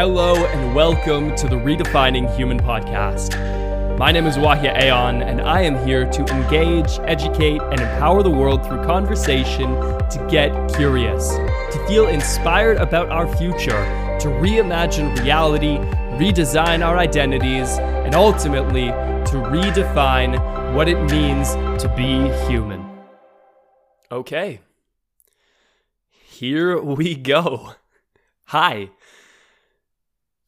Hello and welcome to the Redefining Human podcast. My name is Wahia Aon, and I am here to engage, educate, and empower the world through conversation to get curious, to feel inspired about our future, to reimagine reality, redesign our identities, and ultimately to redefine what it means to be human. Okay, here we go. Hi.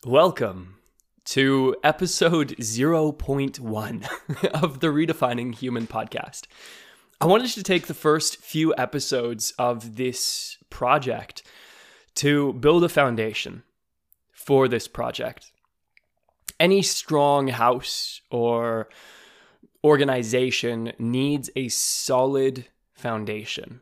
Welcome to episode 0.1 of the Redefining Human podcast. I wanted to take the first few episodes of this project to build a foundation for this project. Any strong house or organization needs a solid foundation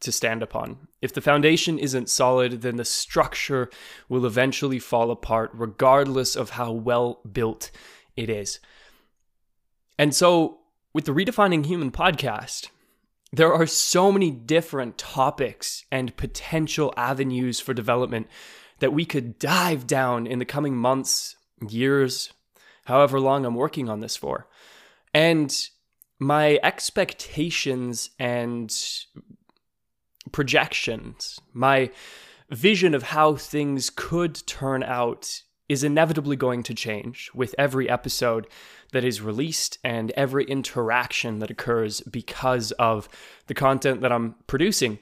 to stand upon. If the foundation isn't solid, then the structure will eventually fall apart, regardless of how well built it is. And so, with the Redefining Human podcast, there are so many different topics and potential avenues for development that we could dive down in the coming months, years, however long I'm working on this for. And my expectations and projections, my vision of how things could turn out is inevitably going to change with every episode that is released and every interaction that occurs because of the content that I'm producing.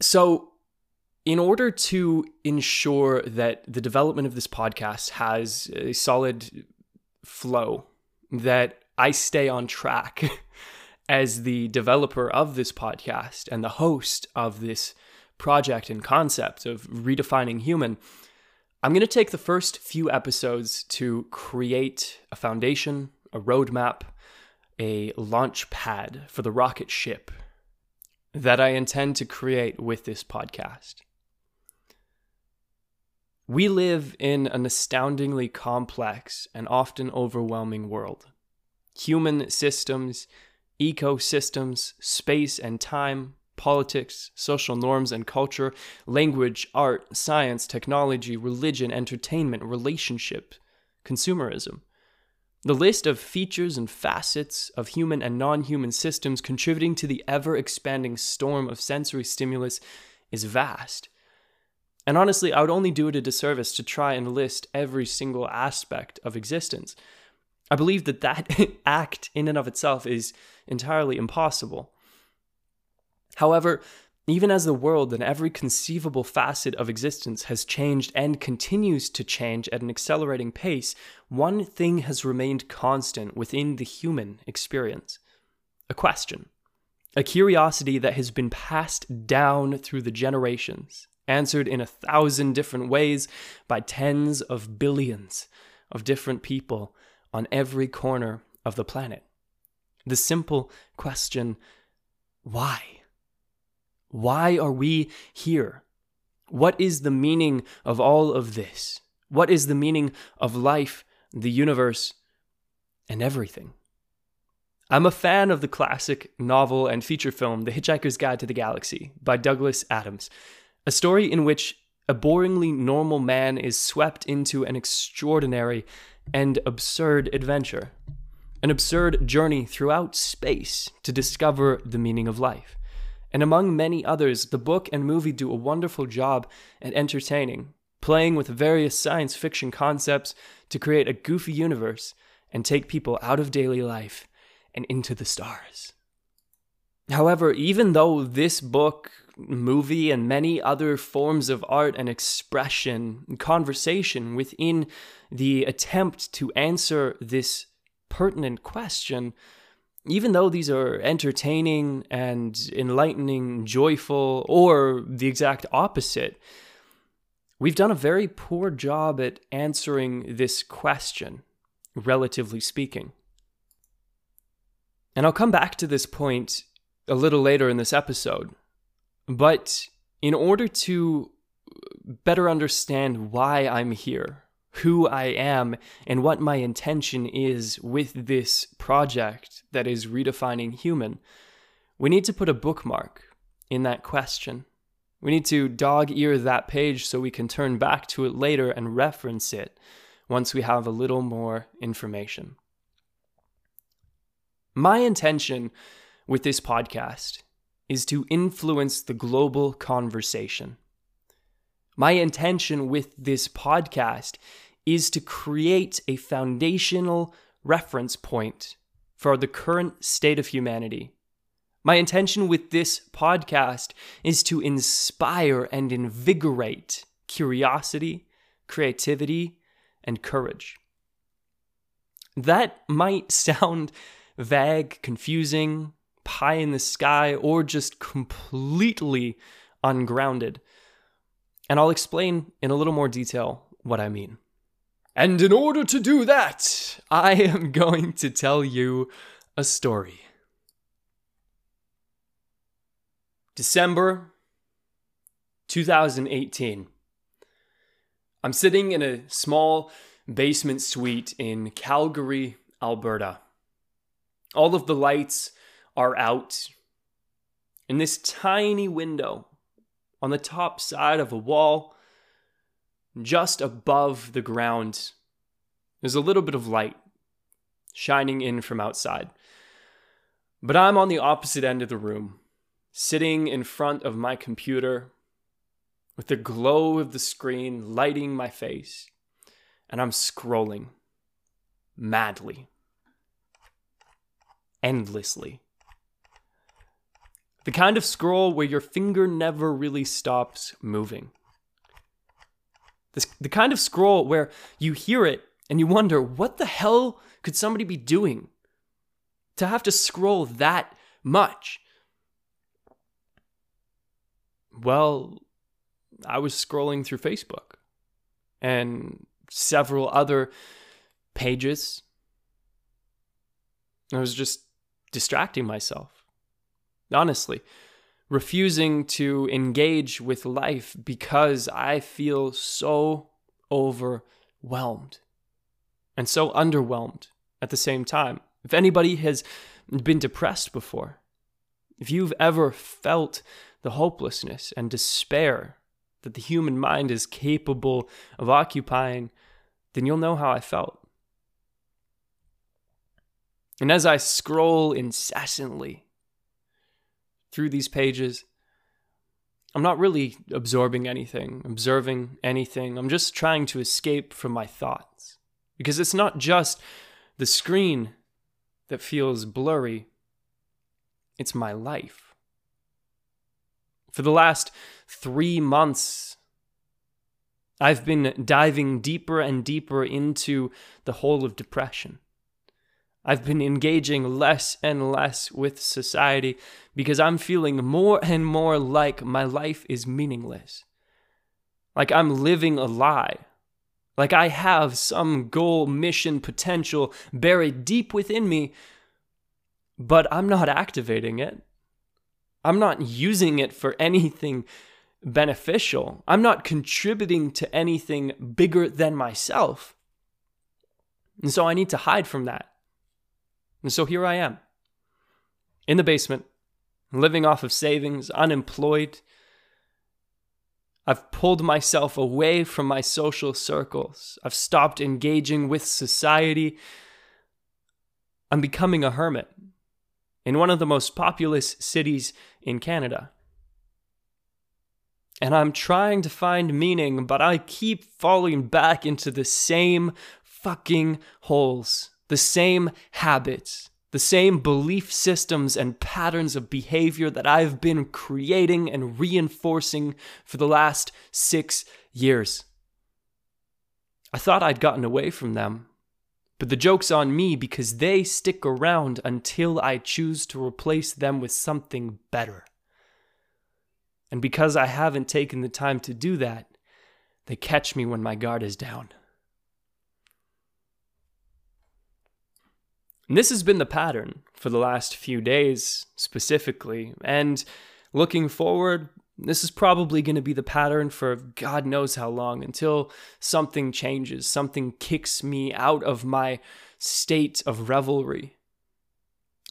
So, in order to ensure that the development of this podcast has a solid flow, that I stay on track as the developer of this podcast and the host of this project and concept of redefining human, I'm going to take the first few episodes to create a foundation, a roadmap, a launch pad for the rocket ship that I intend to create with this podcast. We live in an astoundingly complex and often overwhelming world. Human systems ecosystems, space and time, politics, social norms and culture, language, art, science, technology, religion, entertainment, relationship, consumerism. The list of features and facets of human and non human systems contributing to the ever expanding storm of sensory stimulus is vast. And honestly, I would only do it a disservice to try and list every single aspect of existence. I believe that that act in and of itself is entirely impossible. However, even as the world and every conceivable facet of existence has changed and continues to change at an accelerating pace, one thing has remained constant within the human experience a question, a curiosity that has been passed down through the generations, answered in a thousand different ways by tens of billions of different people on every corner of the planet. The simple question why? Why are we here? What is the meaning of all of this? What is the meaning of life, the universe, and everything? I'm a fan of the classic novel and feature film The Hitchhiker's Guide to the Galaxy by Douglas Adams, a story in which a boringly normal man is swept into an extraordinary and absurd adventure an absurd journey throughout space to discover the meaning of life. And among many others, the book and movie do a wonderful job at entertaining, playing with various science fiction concepts to create a goofy universe and take people out of daily life and into the stars. However, even though this book, movie, and many other forms of art and expression, conversation within the attempt to answer this pertinent question, even though these are entertaining and enlightening, joyful, or the exact opposite, we've done a very poor job at answering this question, relatively speaking. And I'll come back to this point a little later in this episode. But in order to better understand why I'm here, who I am and what my intention is with this project that is redefining human, we need to put a bookmark in that question We need to dog ear that page so we can turn back to it later and reference it once we have a little more information. My intention with this podcast is to influence the global conversation. My intention with this podcast is to create a foundational reference point for the current state of humanity. My intention with this podcast is to inspire and invigorate curiosity, creativity, and courage. That might sound vague, confusing, pie in the sky, or just completely ungrounded. And I'll explain in a little more detail what I mean. And in order to do that, I am going to tell you a story. December 2018. I'm sitting in a small basement suite in Calgary, Alberta. All of the lights are out. In this tiny window on the top side of a wall, just above the ground, there's a little bit of light shining in from outside. But I'm on the opposite end of the room, sitting in front of my computer with the glow of the screen lighting my face, and I'm scrolling madly, endlessly. The kind of scroll where your finger never really stops moving. The kind of scroll where you hear it and you wonder, what the hell could somebody be doing to have to scroll that much? Well, I was scrolling through Facebook and several other pages. I was just distracting myself. Honestly, refusing to engage with life because I feel so overwhelmed and so underwhelmed at the same time. If anybody has been depressed before, if you've ever felt the hopelessness and despair that the human mind is capable of occupying, then you'll know how I felt. And as I scroll incessantly through these pages, I'm not really absorbing anything, observing anything. I'm just trying to escape from my thoughts. Because it's not just the screen that feels blurry, it's my life. For the last three months, I've been diving deeper and deeper into the hole of depression. I've been engaging less and less with society because I'm feeling more and more like my life is meaningless. Like I'm living a lie. Like I have some goal, mission, potential buried deep within me, but I'm not activating it. I'm not using it for anything beneficial. I'm not contributing to anything bigger than myself. And so I need to hide from that. And so here I am in the basement, living off of savings, unemployed, I've pulled myself away from my social circles. I've stopped engaging with society. I'm becoming a hermit in one of the most populous cities in Canada. And I'm trying to find meaning, but I keep falling back into the same fucking holes, the same habits, the same belief systems and patterns of behavior that I've been creating and reinforcing for the last six years. I thought I'd gotten away from them, but the joke's on me because they stick around until I choose to replace them with something better. And because I haven't taken the time to do that, they catch me when my guard is down. And this has been the pattern for the last few days specifically. And looking forward, this is probably going to be the pattern for God knows how long until something changes, something kicks me out of my state of revelry,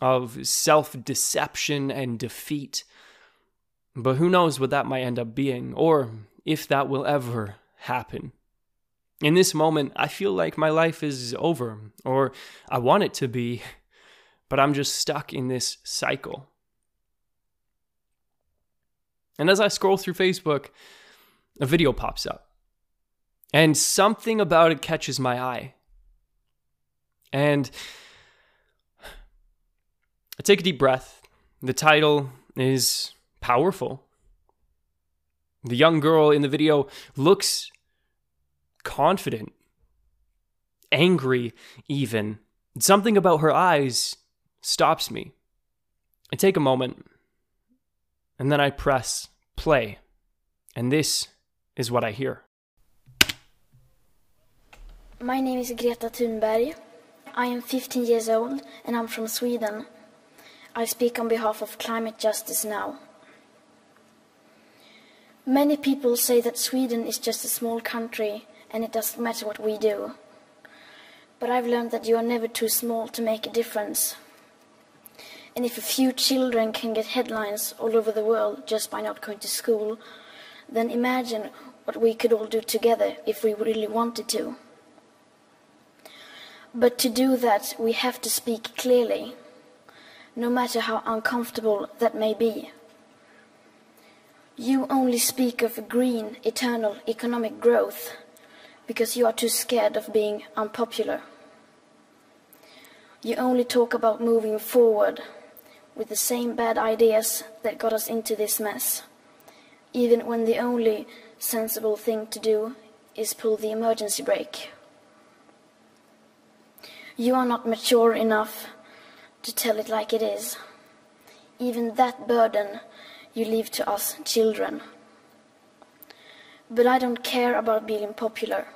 of self deception and defeat. But who knows what that might end up being, or if that will ever happen. In this moment, I feel like my life is over, or I want it to be, but I'm just stuck in this cycle. And as I scroll through Facebook, a video pops up. And something about it catches my eye. And I take a deep breath. The title is powerful. The young girl in the video looks confident, angry, even. Something about her eyes stops me. I take a moment and then I press play. And this is what I hear. My name is Greta Thunberg. I am 15 years old and I'm from Sweden. I speak on behalf of climate justice now. Many people say that Sweden is just a small country and it doesn't matter what we do. But I've learned that you are never too small to make a difference. And if a few children can get headlines all over the world just by not going to school, then imagine what we could all do together if we really wanted to. But to do that, we have to speak clearly, no matter how uncomfortable that may be. You only speak of green, eternal economic growth because you are too scared of being unpopular. You only talk about moving forward with the same bad ideas that got us into this mess, even when the only sensible thing to do is pull the emergency brake. You are not mature enough to tell it like it is. Even that burden you leave to us children. But I don't care about being popular.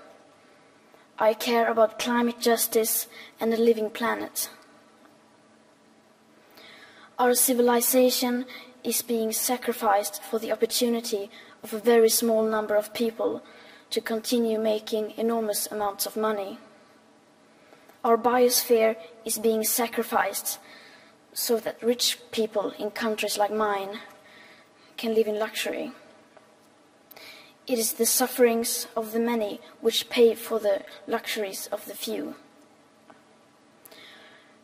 I care about climate justice and a living planet. Our civilization is being sacrificed for the opportunity of a very small number of people to continue making enormous amounts of money. Our biosphere is being sacrificed so that rich people in countries like mine can live in luxury. It is the sufferings of the many which pay for the luxuries of the few.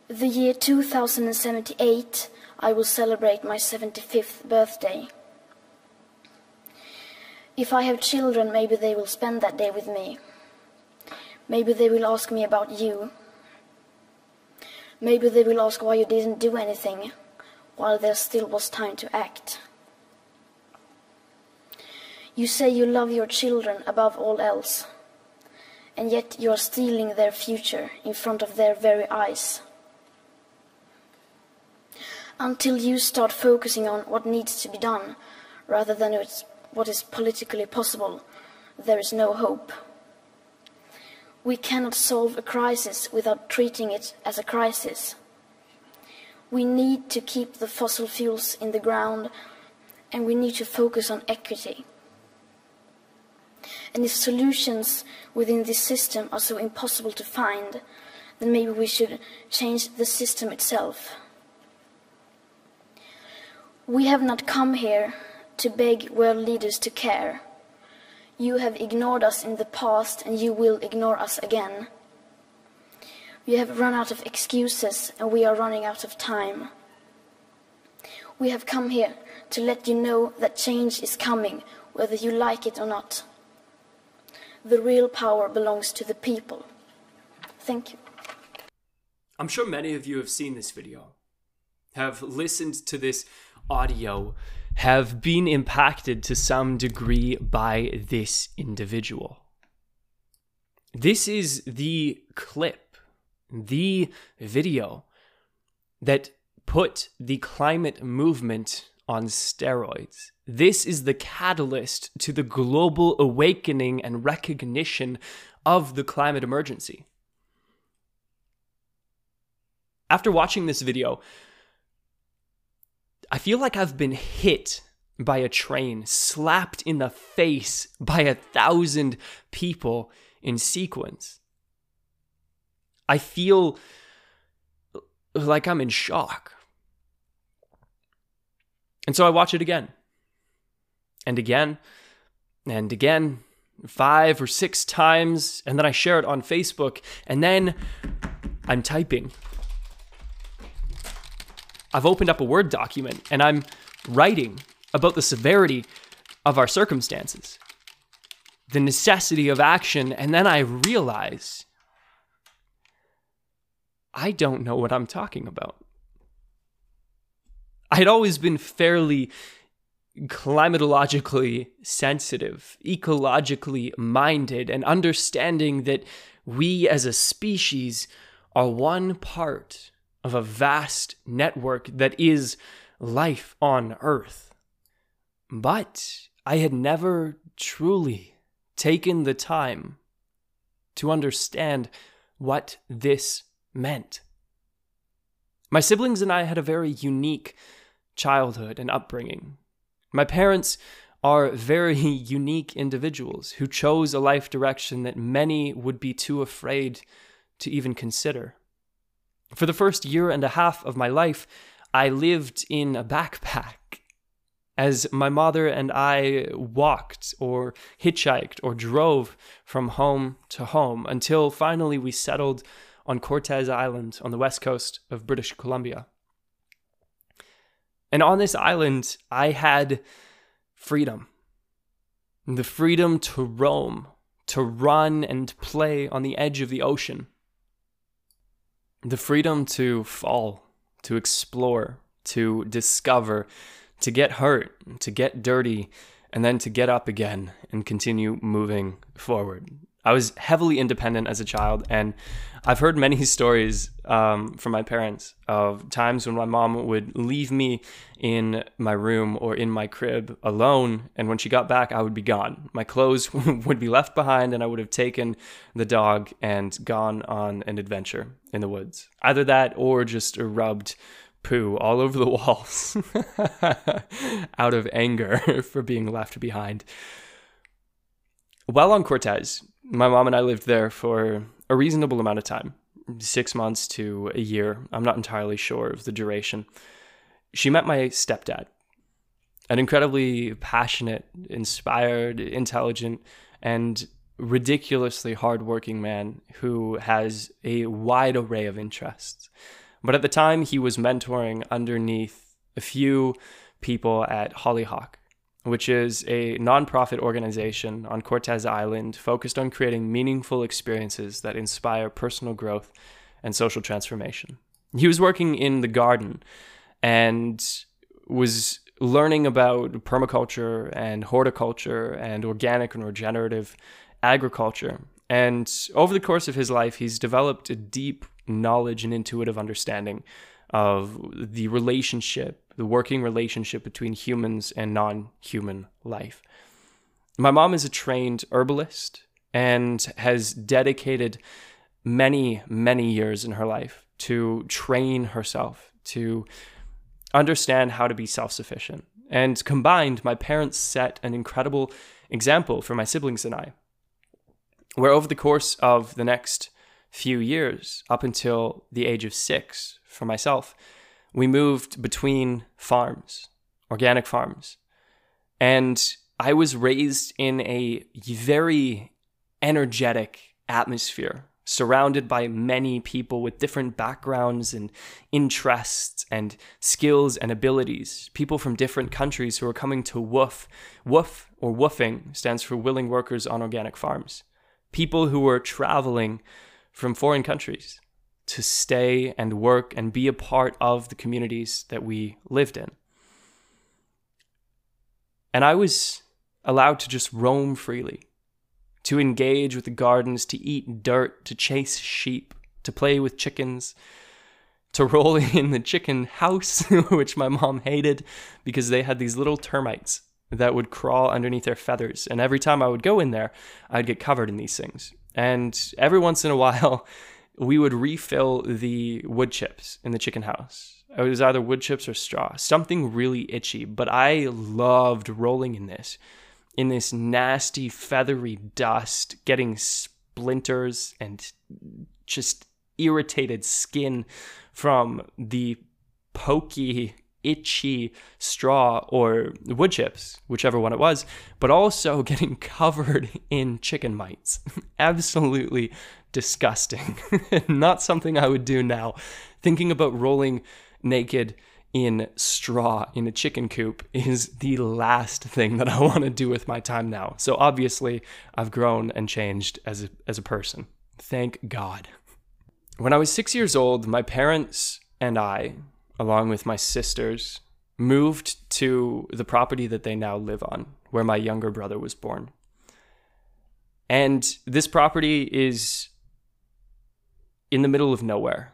The year 2078, I will celebrate my 75th birthday. If I have children, maybe they will spend that day with me. Maybe they will ask me about you Maybe they will ask why you didn't do anything while there still was time to act. You say you love your children above all else, and yet you are stealing their future in front of their very eyes. Until you start focusing on what needs to be done rather than what is politically possible, there is no hope. We cannot solve a crisis without treating it as a crisis. We need to keep the fossil fuels in the ground and we need to focus on equity. And if solutions within this system are so impossible to find, then maybe we should change the system itself. We have not come here to beg world leaders to care. You have ignored us in the past and you will ignore us again. We have run out of excuses and we are running out of time. We have come here to let you know that change is coming, whether you like it or not. The real power belongs to the people. Thank you. I'm sure many of you have seen this video, have listened to this audio have been impacted to some degree by this individual. This is the clip, the video that put the climate movement on steroids. This is the catalyst to the global awakening and recognition of the climate emergency. After watching this video, I feel like I've been hit by a train, slapped in the face by a thousand people in sequence. I feel like I'm in shock. And so I watch it again. And again and again, five or six times, and then I share it on Facebook, and then I'm typing. I've opened up a Word document and I'm writing about the severity of our circumstances, the necessity of action, and then I realize I don't know what I'm talking about. I had always been fairly climatologically sensitive, ecologically minded, and understanding that we as a species are one part of a vast network that is life on Earth. But I had never truly taken the time to understand what this meant. My siblings and I had a very unique childhood and upbringing. My parents are very unique individuals who chose a life direction that many would be too afraid to even consider. For the first year and a half of my life, I lived in a backpack as my mother and I walked or hitchhiked or drove from home to home until finally we settled on Cortes Island on the west coast of British Columbia. And on this island, I had freedom the freedom to roam, to run and play on the edge of the ocean, the freedom to fall, to explore, to discover, to get hurt, to get dirty, and then to get up again and continue moving forward. I was heavily independent as a child, and I've heard many stories um, from my parents of times when my mom would leave me in my room or in my crib alone, and when she got back, I would be gone. My clothes would be left behind, and I would have taken the dog and gone on an adventure in the woods. Either that or just rubbed poo all over the walls out of anger for being left behind. While on Cortes, my mom and I lived there for a reasonable amount of time six months to a year. I'm not entirely sure of the duration. She met my stepdad, an incredibly passionate, inspired, intelligent, and ridiculously hardworking man who has a wide array of interests. But at the time, he was mentoring underneath a few people at Hollyhock, which is a nonprofit organization on Cortes Island focused on creating meaningful experiences that inspire personal growth and social transformation. He was working in the garden and was learning about permaculture and horticulture and organic and regenerative agriculture. And over the course of his life, he's developed a deep knowledge and intuitive understanding of the relationship the working relationship between humans and non human life. My mom is a trained herbalist and has dedicated many, many years in her life to train herself to understand how to be self sufficient. And combined, my parents set an incredible example for my siblings and I, where over the course of the next few years, up until the age of six for myself, we moved between farms, organic farms. And I was raised in a very energetic atmosphere, surrounded by many people with different backgrounds and interests and skills and abilities. People from different countries who are coming to woof. Woof or woofing stands for willing workers on organic farms. People who are traveling from foreign countries to stay and work and be a part of the communities that we lived in. And I was allowed to just roam freely, to engage with the gardens, to eat dirt, to chase sheep, to play with chickens, to roll in the chicken house, which my mom hated because they had these little termites that would crawl underneath their feathers. And every time I would go in there, I'd get covered in these things. And every once in a while, we would refill the wood chips in the chicken house. It was either wood chips or straw, something really itchy. But I loved rolling in this, in this nasty, feathery dust, getting splinters and just irritated skin from the pokey itchy straw or wood chips, whichever one it was, but also getting covered in chicken mites. Absolutely disgusting. Not something I would do now. Thinking about rolling naked in straw in a chicken coop is the last thing that I want to do with my time now. So obviously, I've grown and changed as a, as a person. Thank God. When I was six years old, my parents and I, along with my sisters, moved to the property that they now live on, where my younger brother was born. And this property is in the middle of nowhere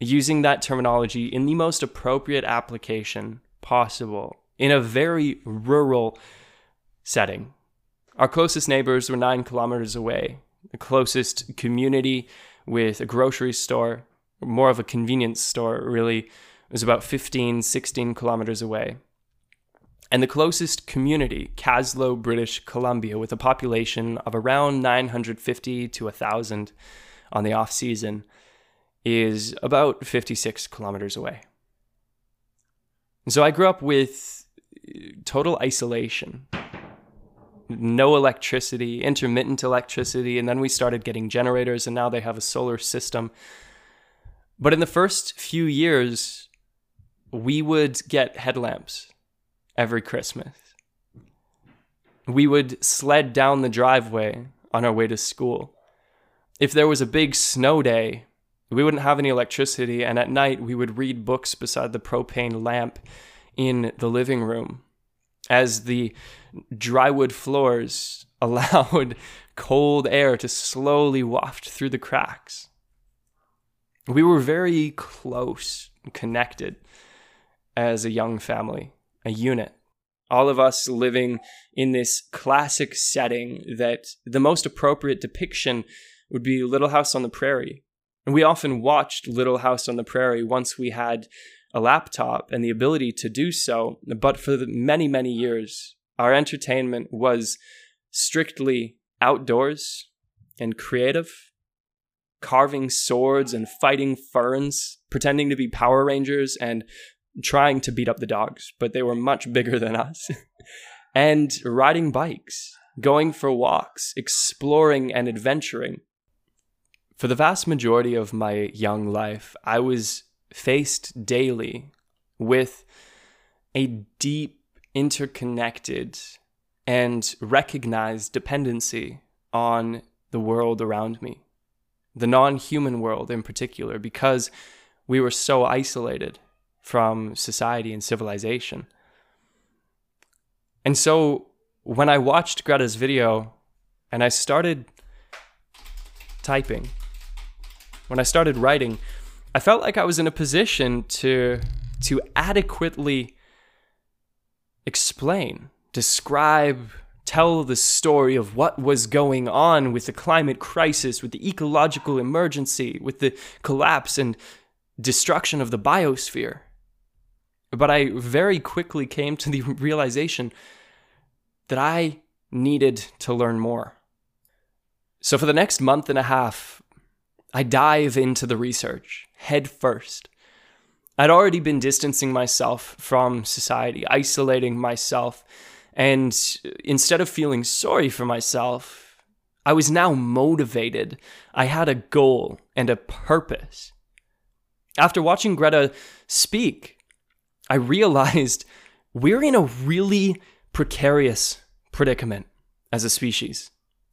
using that terminology in the most appropriate application possible in a very rural setting. Our closest neighbors were nine kilometers away. The closest community with a grocery store, more of a convenience store, really, was about 15, 16 kilometers away. And the closest community, Kaslo, British Columbia, with a population of around 950 to 1,000 on the off season, is about 56 kilometers away. so I grew up with uh, total isolation. No electricity, intermittent electricity, and then we started getting generators, and now they have a solar system. But in the first few years, we would get headlamps every Christmas. We would sled down the driveway on our way to school. If there was a big snow day, we wouldn't have any electricity, and at night we would read books beside the propane lamp in the living room as the drywood floors allowed cold air to slowly waft through the cracks. We were very close, connected as a young family, a unit. All of us living in this classic setting that the most appropriate depiction would be Little House on the Prairie, and we often watched Little House on the Prairie once we had a laptop and the ability to do so. But for many, many years, our entertainment was strictly outdoors and creative, carving swords and fighting ferns, pretending to be Power Rangers and trying to beat up the dogs, but they were much bigger than us, and riding bikes, going for walks, exploring and adventuring. For the vast majority of my young life, I was faced daily with a deep, interconnected, and recognized dependency on the world around me, the non human world in particular, because we were so isolated from society and civilization. And so when I watched Greta's video and I started typing, when I started writing, I felt like I was in a position to to adequately explain, describe, tell the story of what was going on with the climate crisis, with the ecological emergency, with the collapse and destruction of the biosphere. But I very quickly came to the realization that I needed to learn more. So, for the next month and a half, I dive into the research head first. I'd already been distancing myself from society, isolating myself, and instead of feeling sorry for myself, I was now motivated. I had a goal and a purpose. After watching Greta speak, I realized we're in a really precarious predicament as a species.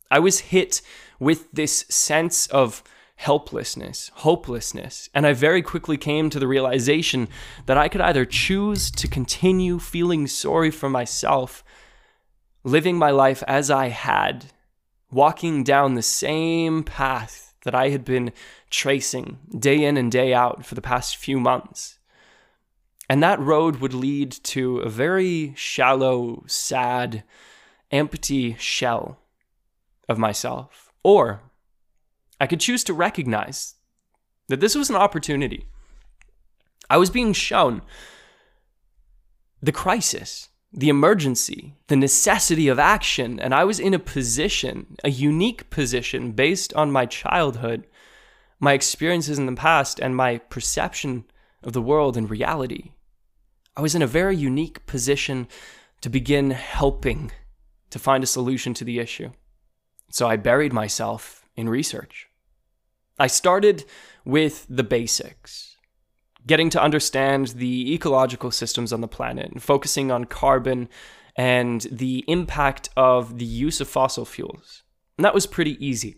I was hit with this sense of helplessness, hopelessness. And I very quickly came to the realization that I could either choose to continue feeling sorry for myself, living my life as I had, walking down the same path that I had been tracing day in and day out for the past few months. And that road would lead to a very shallow, sad, empty shell of myself. Or I could choose to recognize that this was an opportunity. I was being shown the crisis, the emergency, the necessity of action, and I was in a position, a unique position based on my childhood, my experiences in the past, and my perception of the world and reality. I was in a very unique position to begin helping to find a solution to the issue. So I buried myself in research. I started with the basics, getting to understand the ecological systems on the planet and focusing on carbon and the impact of the use of fossil fuels. And that was pretty easy.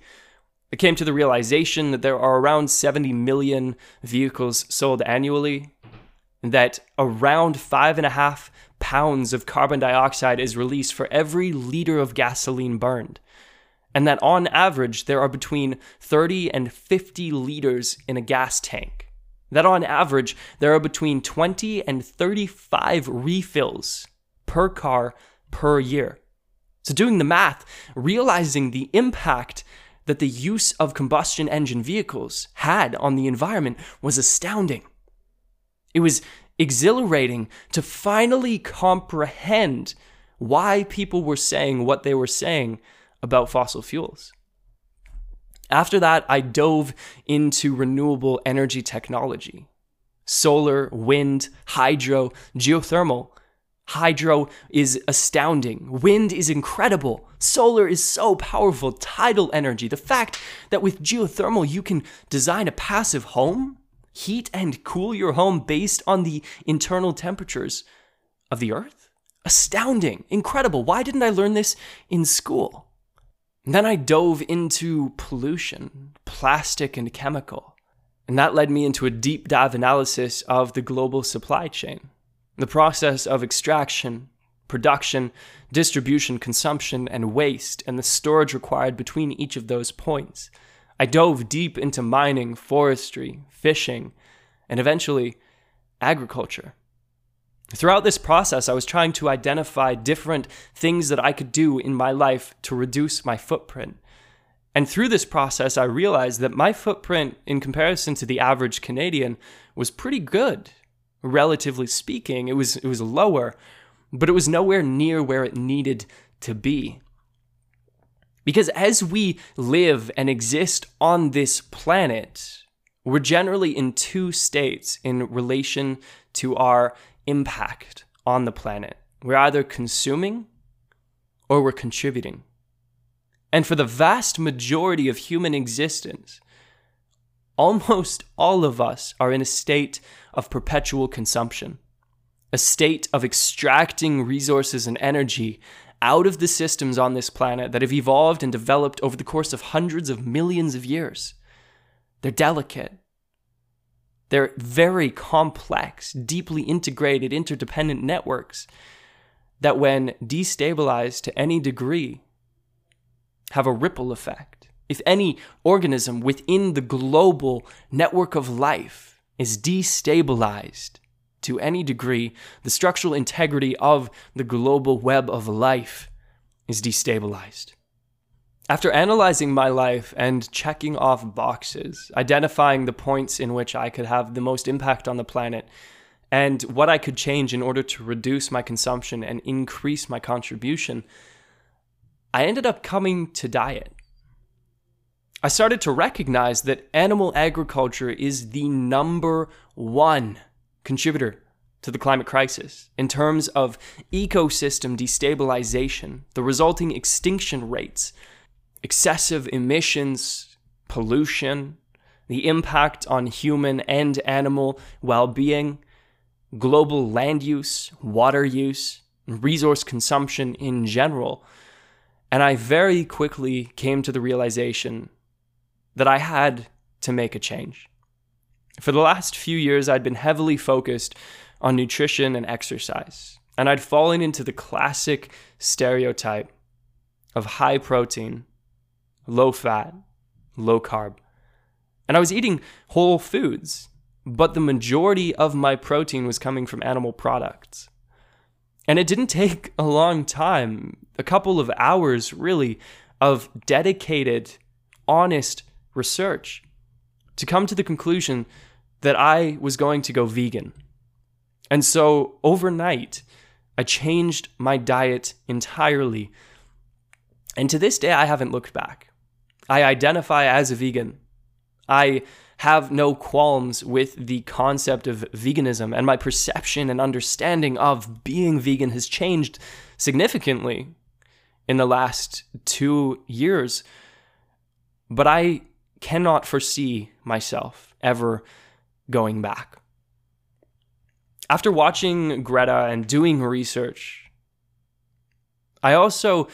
I came to the realization that there are around 70 million vehicles sold annually, and that around five and a half pounds of carbon dioxide is released for every liter of gasoline burned. And that on average, there are between 30 and 50 liters in a gas tank. That on average, there are between 20 and 35 refills per car per year. So, doing the math, realizing the impact that the use of combustion engine vehicles had on the environment was astounding. It was exhilarating to finally comprehend why people were saying what they were saying about fossil fuels. After that, I dove into renewable energy technology solar, wind, hydro, geothermal. Hydro is astounding. Wind is incredible. Solar is so powerful. Tidal energy. The fact that with geothermal you can design a passive home, heat and cool your home based on the internal temperatures of the earth? Astounding. Incredible. Why didn't I learn this in school? then I dove into pollution, plastic and chemical. And that led me into a deep dive analysis of the global supply chain, the process of extraction, production, distribution, consumption, and waste, and the storage required between each of those points. I dove deep into mining, forestry, fishing, and eventually agriculture. Throughout this process, I was trying to identify different things that I could do in my life to reduce my footprint. And through this process, I realized that my footprint, in comparison to the average Canadian, was pretty good, relatively speaking. It was, it was lower, but it was nowhere near where it needed to be. Because as we live and exist on this planet, we're generally in two states in relation to our impact on the planet. We're either consuming or we're contributing. And for the vast majority of human existence, almost all of us are in a state of perpetual consumption, a state of extracting resources and energy out of the systems on this planet that have evolved and developed over the course of hundreds of millions of years. They're delicate. They're very complex, deeply integrated, interdependent networks that, when destabilized to any degree, have a ripple effect. If any organism within the global network of life is destabilized to any degree, the structural integrity of the global web of life is destabilized. After analyzing my life and checking off boxes, identifying the points in which I could have the most impact on the planet, and what I could change in order to reduce my consumption and increase my contribution, I ended up coming to diet. I started to recognize that animal agriculture is the number one contributor to the climate crisis in terms of ecosystem destabilization, the resulting extinction rates excessive emissions, pollution, the impact on human and animal well being, global land use, water use, resource consumption in general. And I very quickly came to the realization that I had to make a change. For the last few years, I'd been heavily focused on nutrition and exercise, and I'd fallen into the classic stereotype of high protein, low fat, low carb. And I was eating whole foods, but the majority of my protein was coming from animal products. And it didn't take a long time, a couple of hours really, of dedicated, honest research to come to the conclusion that I was going to go vegan. And so overnight, I changed my diet entirely. And to this day, I haven't looked back. I identify as a vegan. I have no qualms with the concept of veganism, and my perception and understanding of being vegan has changed significantly in the last two years. But I cannot foresee myself ever going back. After watching Greta and doing research, I also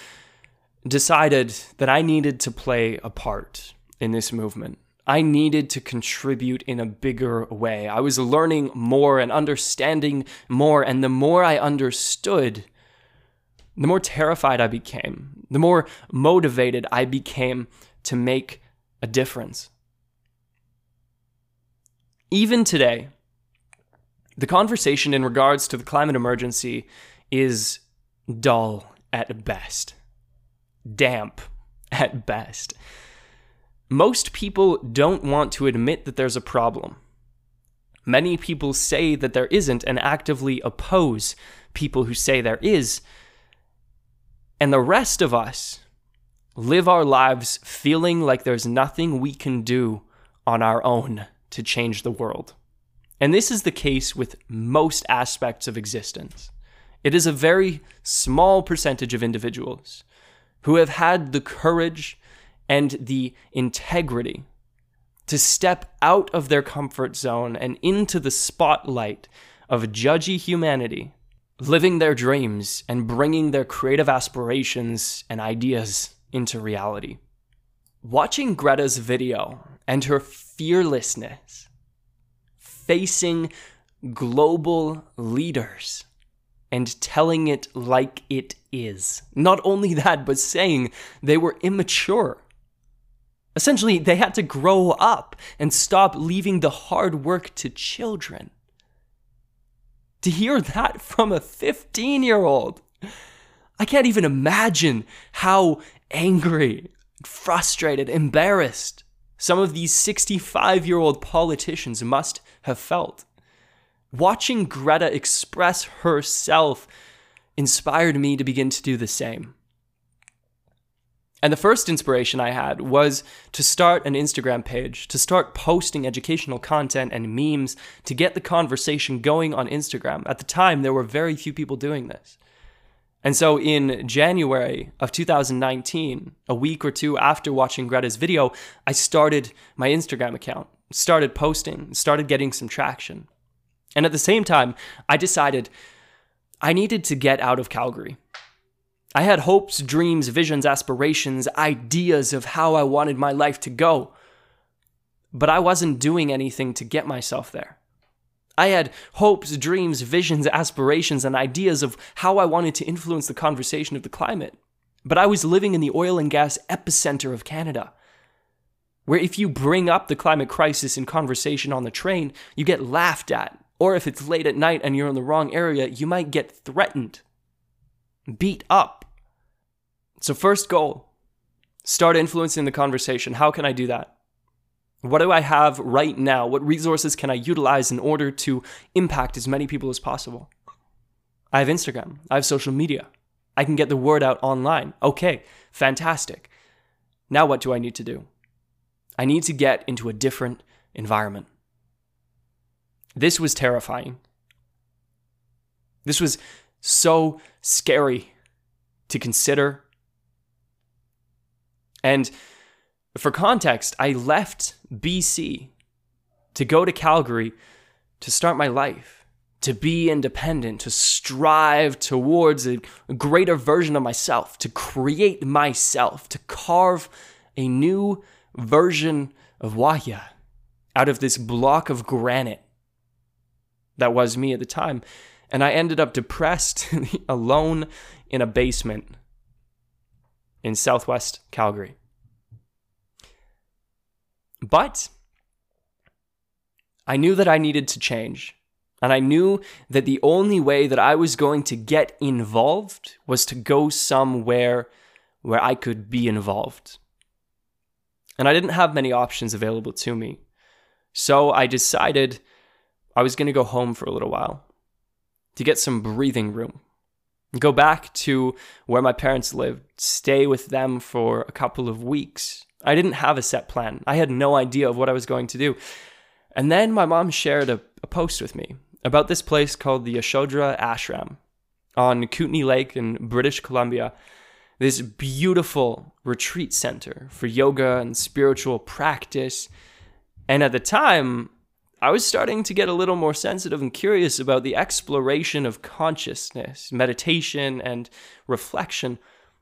decided that I needed to play a part in this movement. I needed to contribute in a bigger way. I was learning more and understanding more, and the more I understood, the more terrified I became, the more motivated I became to make a difference. Even today, the conversation in regards to the climate emergency is dull at best, damp at best. Most people don't want to admit that there's a problem. Many people say that there isn't and actively oppose people who say there is. And the rest of us live our lives feeling like there's nothing we can do on our own to change the world. And this is the case with most aspects of existence. It is a very small percentage of individuals who have had the courage and the integrity to step out of their comfort zone and into the spotlight of judgy humanity, living their dreams and bringing their creative aspirations and ideas into reality. Watching Greta's video and her fearlessness facing global leaders and telling it like it is. Not only that, but saying they were immature. Essentially, they had to grow up and stop leaving the hard work to children. To hear that from a 15 year old, I can't even imagine how angry, frustrated, embarrassed some of these 65 year old politicians must have felt. Watching Greta express herself inspired me to begin to do the same. And the first inspiration I had was to start an Instagram page, to start posting educational content and memes to get the conversation going on Instagram. At the time, there were very few people doing this. And so in January of 2019, a week or two after watching Greta's video, I started my Instagram account, started posting, started getting some traction. And at the same time, I decided I needed to get out of Calgary. I had hopes, dreams, visions, aspirations, ideas of how I wanted my life to go. But I wasn't doing anything to get myself there. I had hopes, dreams, visions, aspirations, and ideas of how I wanted to influence the conversation of the climate. But I was living in the oil and gas epicenter of Canada, where if you bring up the climate crisis in conversation on the train, you get laughed at. Or if it's late at night and you're in the wrong area, you might get threatened, beat up. So, first goal start influencing the conversation. How can I do that? What do I have right now? What resources can I utilize in order to impact as many people as possible? I have Instagram, I have social media. I can get the word out online. Okay, fantastic. Now, what do I need to do? I need to get into a different environment. This was terrifying. This was so scary to consider. And for context, I left BC to go to Calgary to start my life, to be independent, to strive towards a greater version of myself, to create myself, to carve a new version of Wahya out of this block of granite that was me at the time. And I ended up depressed, alone in a basement in southwest Calgary. But I knew that I needed to change. And I knew that the only way that I was going to get involved was to go somewhere where I could be involved. And I didn't have many options available to me. So I decided I was going to go home for a little while to get some breathing room. Go back to where my parents lived, stay with them for a couple of weeks, I didn't have a set plan. I had no idea of what I was going to do. And then my mom shared a, a post with me about this place called the Yashodhara Ashram on Kootenay Lake in British Columbia. This beautiful retreat center for yoga and spiritual practice. And at the time, I was starting to get a little more sensitive and curious about the exploration of consciousness, meditation, and reflection,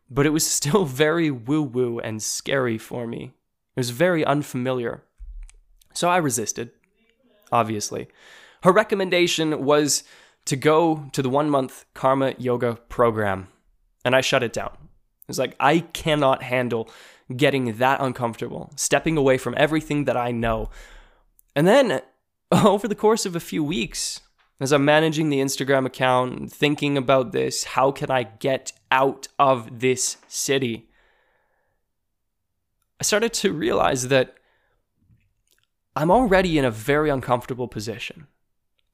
but it was still very woo woo and scary for me. It was very unfamiliar. So I resisted, obviously. Her recommendation was to go to the one month karma yoga program, and I shut it down. It's like, I cannot handle getting that uncomfortable, stepping away from everything that I know. And then over the course of a few weeks, as I'm managing the Instagram account, thinking about this, how can I get out of this city? I started to realize that I'm already in a very uncomfortable position.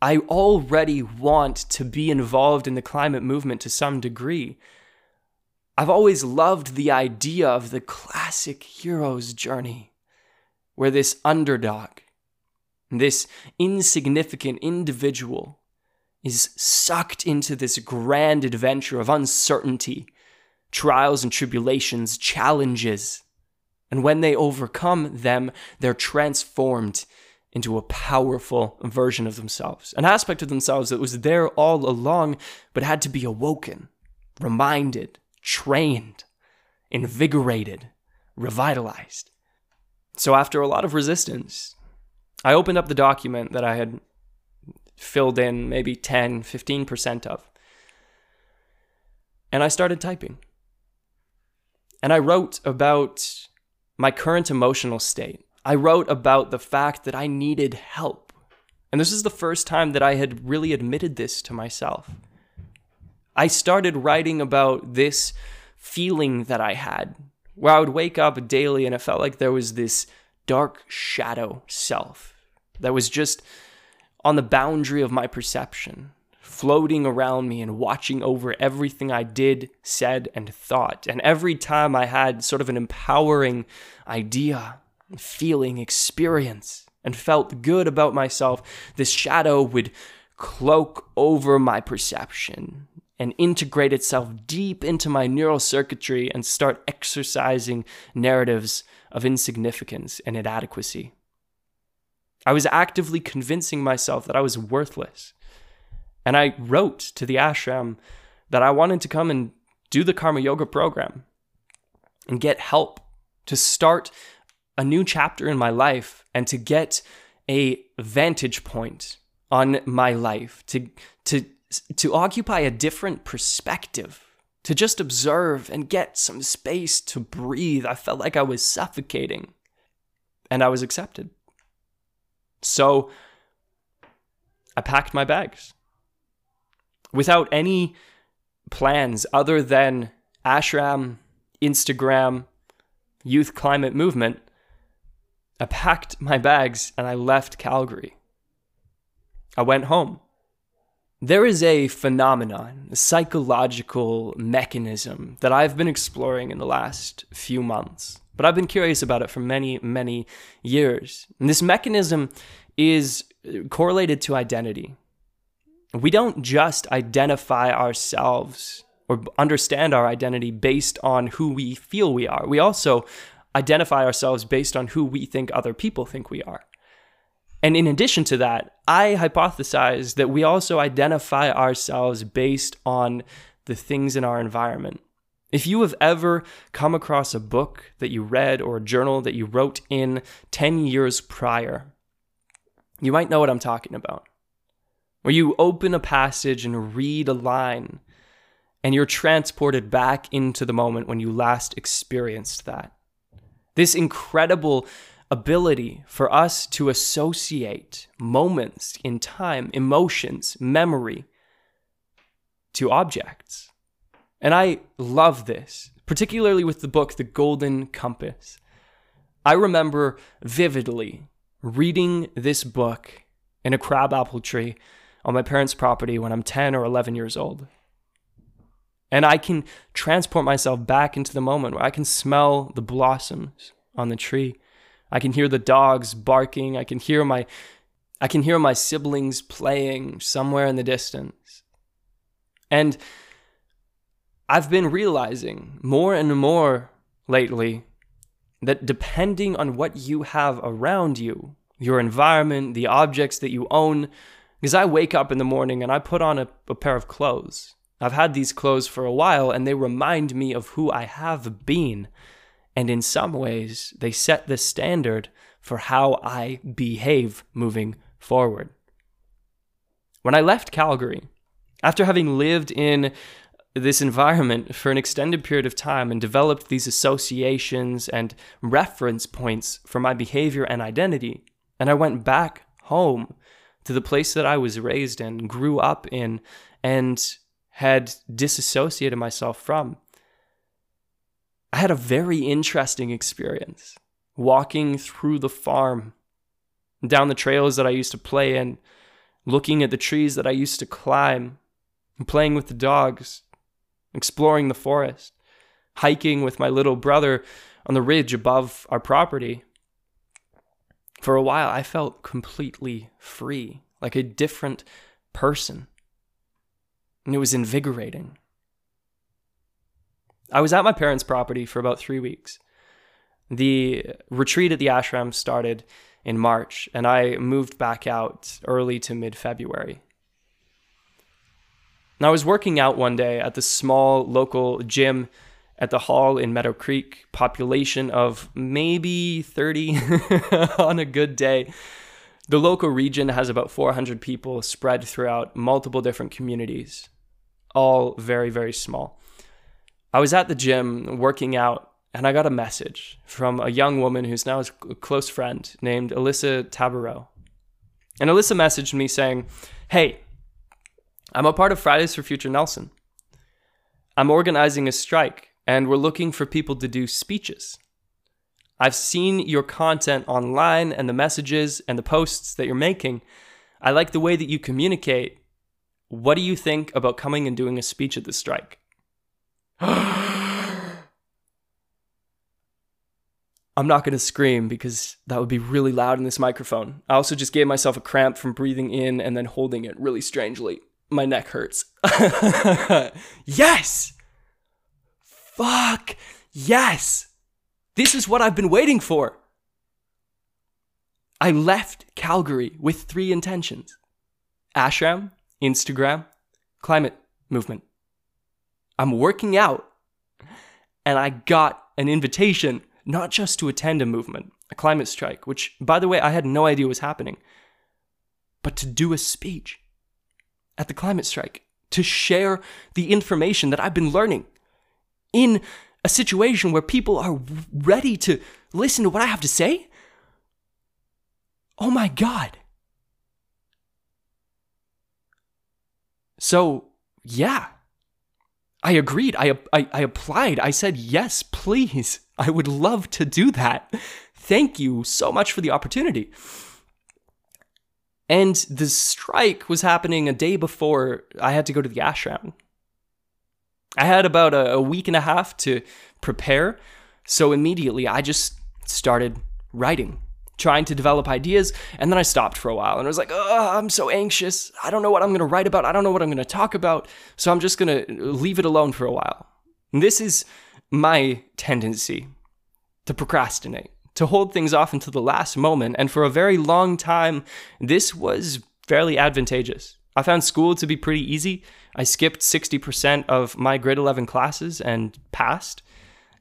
I already want to be involved in the climate movement to some degree. I've always loved the idea of the classic hero's journey, where this underdog, this insignificant individual, is sucked into this grand adventure of uncertainty, trials and tribulations, challenges. And when they overcome them, they're transformed into a powerful version of themselves, an aspect of themselves that was there all along, but had to be awoken, reminded, trained, invigorated, revitalized. So, after a lot of resistance, I opened up the document that I had filled in maybe 10, 15% of, and I started typing. And I wrote about my current emotional state I wrote about the fact that I needed help. And this is the first time that I had really admitted this to myself. I started writing about this feeling that I had, where I would wake up daily and it felt like there was this dark shadow self that was just on the boundary of my perception, floating around me and watching over everything I did, said, and thought. And every time I had sort of an empowering idea, feeling, experience, and felt good about myself, this shadow would cloak over my perception and integrate itself deep into my neural circuitry and start exercising narratives of insignificance and inadequacy. I was actively convincing myself that I was worthless. And I wrote to the ashram that I wanted to come and do the karma yoga program and get help to start a new chapter in my life and to get a vantage point on my life, to, to, to occupy a different perspective, to just observe and get some space to breathe. I felt like I was suffocating and I was accepted. So I packed my bags without any plans other than ashram, Instagram, youth climate movement. I packed my bags and I left Calgary. I went home. There is a phenomenon, a psychological mechanism that I've been exploring in the last few months, but I've been curious about it for many, many years. And this mechanism is uh, correlated to identity. We don't just identify ourselves or understand our identity based on who we feel we are. We also identify ourselves based on who we think other people think we are. And in addition to that, I hypothesize that we also identify ourselves based on the things in our environment. If you have ever come across a book that you read or a journal that you wrote in 10 years prior, you might know what I'm talking about. Where you open a passage and read a line, and you're transported back into the moment when you last experienced that. This incredible ability for us to associate moments in time, emotions, memory to objects. And I love this, particularly with the book The Golden Compass. I remember vividly reading this book in a crabapple tree on my parents' property when I'm 10 or 11 years old. And I can transport myself back into the moment where I can smell the blossoms on the tree. I can hear the dogs barking. I can hear my I can hear my siblings playing somewhere in the distance. And I've been realizing more and more lately that depending on what you have around you, your environment, the objects that you own, because I wake up in the morning and I put on a, a, pair of clothes. I've had these clothes for a while and they remind me of who I have been. And in some ways, they set the standard for how I behave moving forward. When I left Calgary, after having lived in this environment for an extended period of time and developed these associations and reference points for my behavior and identity, and I went back home to the place that I was raised in, grew up in, and had disassociated myself from. I had a very interesting experience walking through the farm, down the trails that I used to play in, looking at the trees that I used to climb, playing with the dogs, exploring the forest, hiking with my little brother on the ridge above our property. For a while, I felt completely free, like a different person. And it was invigorating. I was at my parents' property for about three weeks. The retreat at the ashram started in March, and I moved back out early to mid February. Now, I was working out one day at the small local gym at the hall in Meadow Creek, population of maybe 30 on a good day. The local region has about 400 people spread throughout multiple different communities, all very, very small. I was at the gym working out and I got a message from a young woman who's now a close friend named Alyssa Tabarot. And Alyssa messaged me saying, Hey, I'm a part of Fridays for Future Nelson. I'm organizing a strike and we're looking for people to do speeches. I've seen your content online and the messages and the posts that you're making. I like the way that you communicate. What do you think about coming and doing a speech at the strike? I'm not going to scream because that would be really loud in this microphone. I also just gave myself a cramp from breathing in and then holding it really strangely my neck hurts. yes! Fuck! Yes! This is what I've been waiting for. I left Calgary with three intentions ashram, Instagram, climate movement. I'm working out, and I got an invitation not just to attend a movement, a climate strike, which, by the way, I had no idea was happening, but to do a speech at the climate strike to share the information that I've been learning in a situation where people are ready to listen to what I have to say? Oh my God. So, yeah, I agreed. I, I, I applied. I said, yes, please. I would love to do that. Thank you so much for the opportunity. And the strike was happening a day before I had to go to the ashram. I had about a, a week and a half to prepare, so immediately I just started writing, trying to develop ideas, and then I stopped for a while and I was like, oh, I'm so anxious. I don't know what I'm going to write about. I don't know what I'm going to talk about. So I'm just going to leave it alone for a while. And this is my tendency to procrastinate to hold things off until the last moment. And for a very long time, this was fairly advantageous. I found school to be pretty easy. I skipped 60% of my grade 11 classes and passed.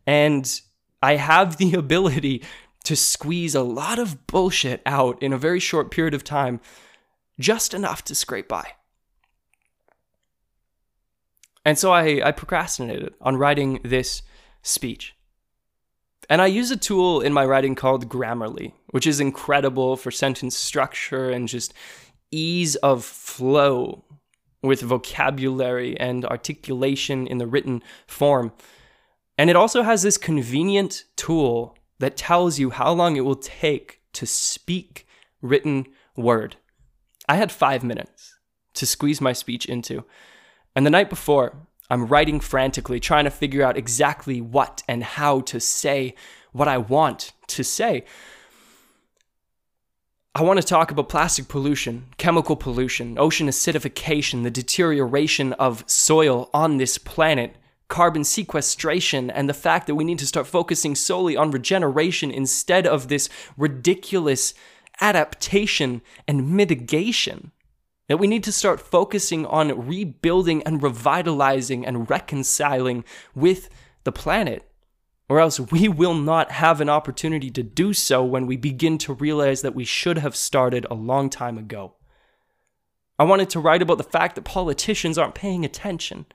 And I have the ability to squeeze a lot of bullshit out in a very short period of time, just enough to scrape by. And so I, I procrastinated on writing this speech. And I use a tool in my writing called Grammarly, which is incredible for sentence structure and just ease of flow with vocabulary and articulation in the written form. And it also has this convenient tool that tells you how long it will take to speak written word. I had five minutes to squeeze my speech into. And the night before, I'm writing frantically, trying to figure out exactly what and how to say what I want to say. I want to talk about plastic pollution, chemical pollution, ocean acidification, the deterioration of soil on this planet, carbon sequestration, and the fact that we need to start focusing solely on regeneration instead of this ridiculous adaptation and mitigation. That we need to start focusing on rebuilding and revitalizing and reconciling with the planet or else we will not have an opportunity to do so when we begin to realize that we should have started a long time ago. I wanted to write about the fact that politicians aren't paying attention,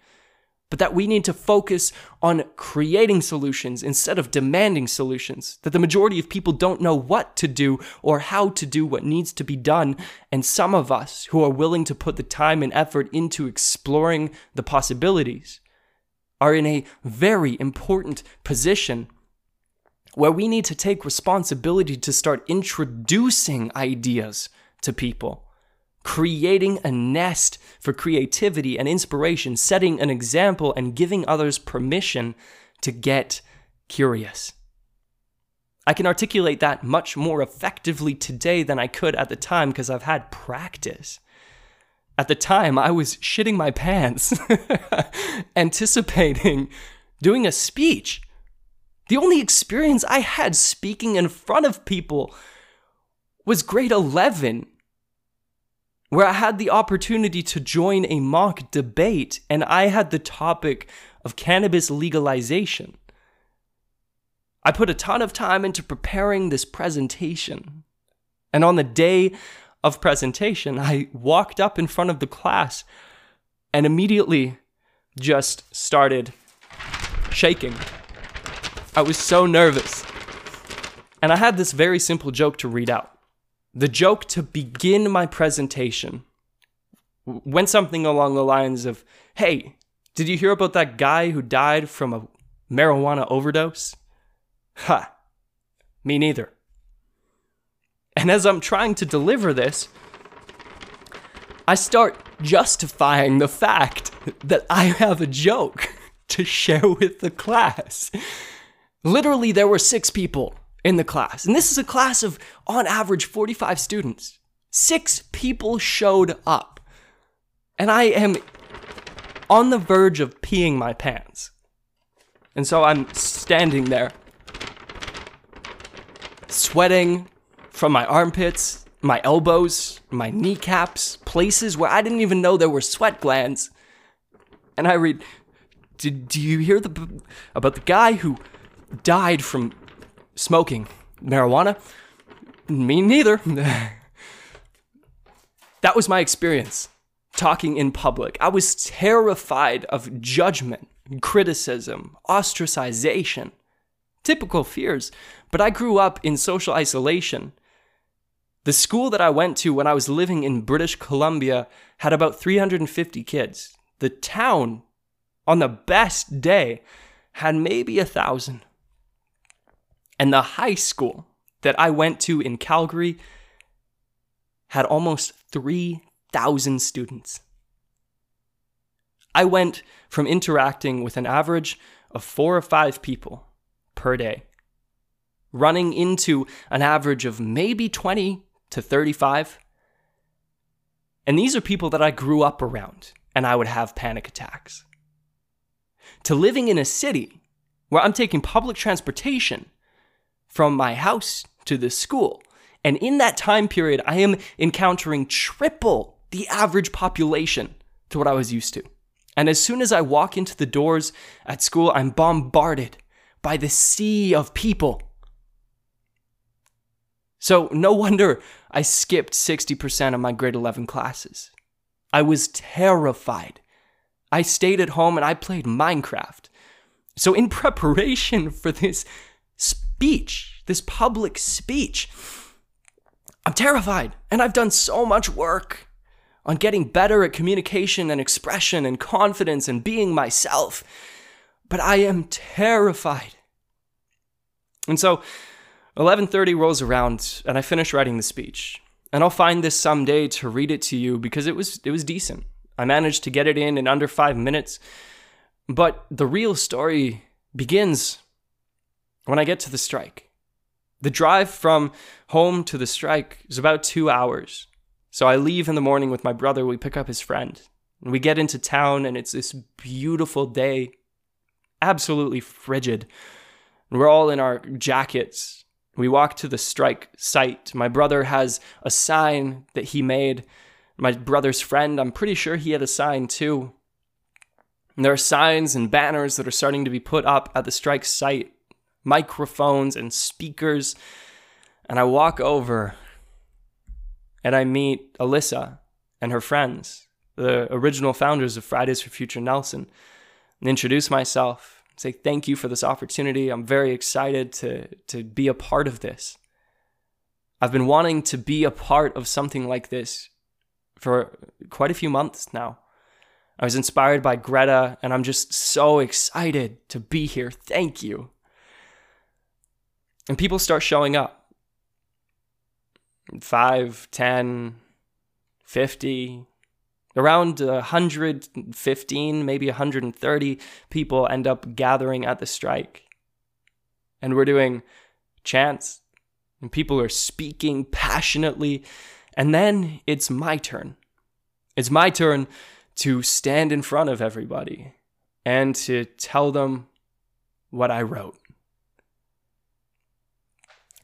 but that we need to focus on creating solutions instead of demanding solutions. That the majority of people don't know what to do or how to do what needs to be done, and some of us who are willing to put the time and effort into exploring the possibilities are in a very important position where we need to take responsibility to start introducing ideas to people, creating a nest for creativity and inspiration, setting an example, and giving others permission to get curious. I can articulate that much more effectively today than I could at the time because I've had practice at the time, I was shitting my pants, anticipating doing a speech. The only experience I had speaking in front of people was grade 11, where I had the opportunity to join a mock debate and I had the topic of cannabis legalization. I put a ton of time into preparing this presentation. And on the day of presentation, I walked up in front of the class and immediately just started shaking. I was so nervous. And I had this very simple joke to read out. The joke to begin my presentation went something along the lines of Hey, did you hear about that guy who died from a marijuana overdose? Ha, me neither. And as I'm trying to deliver this, I start justifying the fact that I have a joke to share with the class. Literally, there were six people in the class, and this is a class of, on average, 45 students. Six people showed up, and I am on the verge of peeing my pants. And so I'm standing there, sweating, from my armpits, my elbows, my kneecaps, places where I didn't even know there were sweat glands. And I read, did, do you hear the, about the guy who died from smoking marijuana? Me neither. that was my experience talking in public. I was terrified of judgment, criticism, ostracization, typical fears. But I grew up in social isolation the school that I went to when I was living in British Columbia had about 350 kids. The town, on the best day, had maybe a thousand. And the high school that I went to in Calgary had almost 3,000 students. I went from interacting with an average of four or five people per day, running into an average of maybe 20 to 35. And these are people that I grew up around, and I would have panic attacks. To living in a city where I'm taking public transportation from my house to the school. And in that time period, I am encountering triple the average population to what I was used to. And as soon as I walk into the doors at school, I'm bombarded by the sea of people so, no wonder I skipped 60% of my grade 11 classes. I was terrified. I stayed at home and I played Minecraft. So, in preparation for this speech, this public speech, I'm terrified. And I've done so much work on getting better at communication and expression and confidence and being myself. But I am terrified. And so, 11:30 rolls around and I finish writing the speech. And I'll find this someday to read it to you because it was it was decent. I managed to get it in in under 5 minutes. But the real story begins when I get to the strike. The drive from home to the strike is about two hours. So I leave in the morning with my brother. We pick up his friend. And we get into town, and it's this beautiful day, absolutely frigid. And we're all in our jackets. We walk to the strike site. My brother has a sign that he made. My brother's friend, I'm pretty sure he had a sign too. And there are signs and banners that are starting to be put up at the strike site, microphones and speakers. And I walk over and I meet Alyssa and her friends, the original founders of Fridays for Future Nelson, and introduce myself, say thank you for this opportunity. I'm very excited to, to be a part of this. I've been wanting to be a part of something like this for quite a few months now. I was inspired by Greta, and I'm just so excited to be here. Thank you. And people start showing up 5, 10, 50, around 115, maybe 130 people end up gathering at the strike. And we're doing chants, and people are speaking passionately. And then it's my turn. It's my turn to stand in front of everybody and to tell them what I wrote.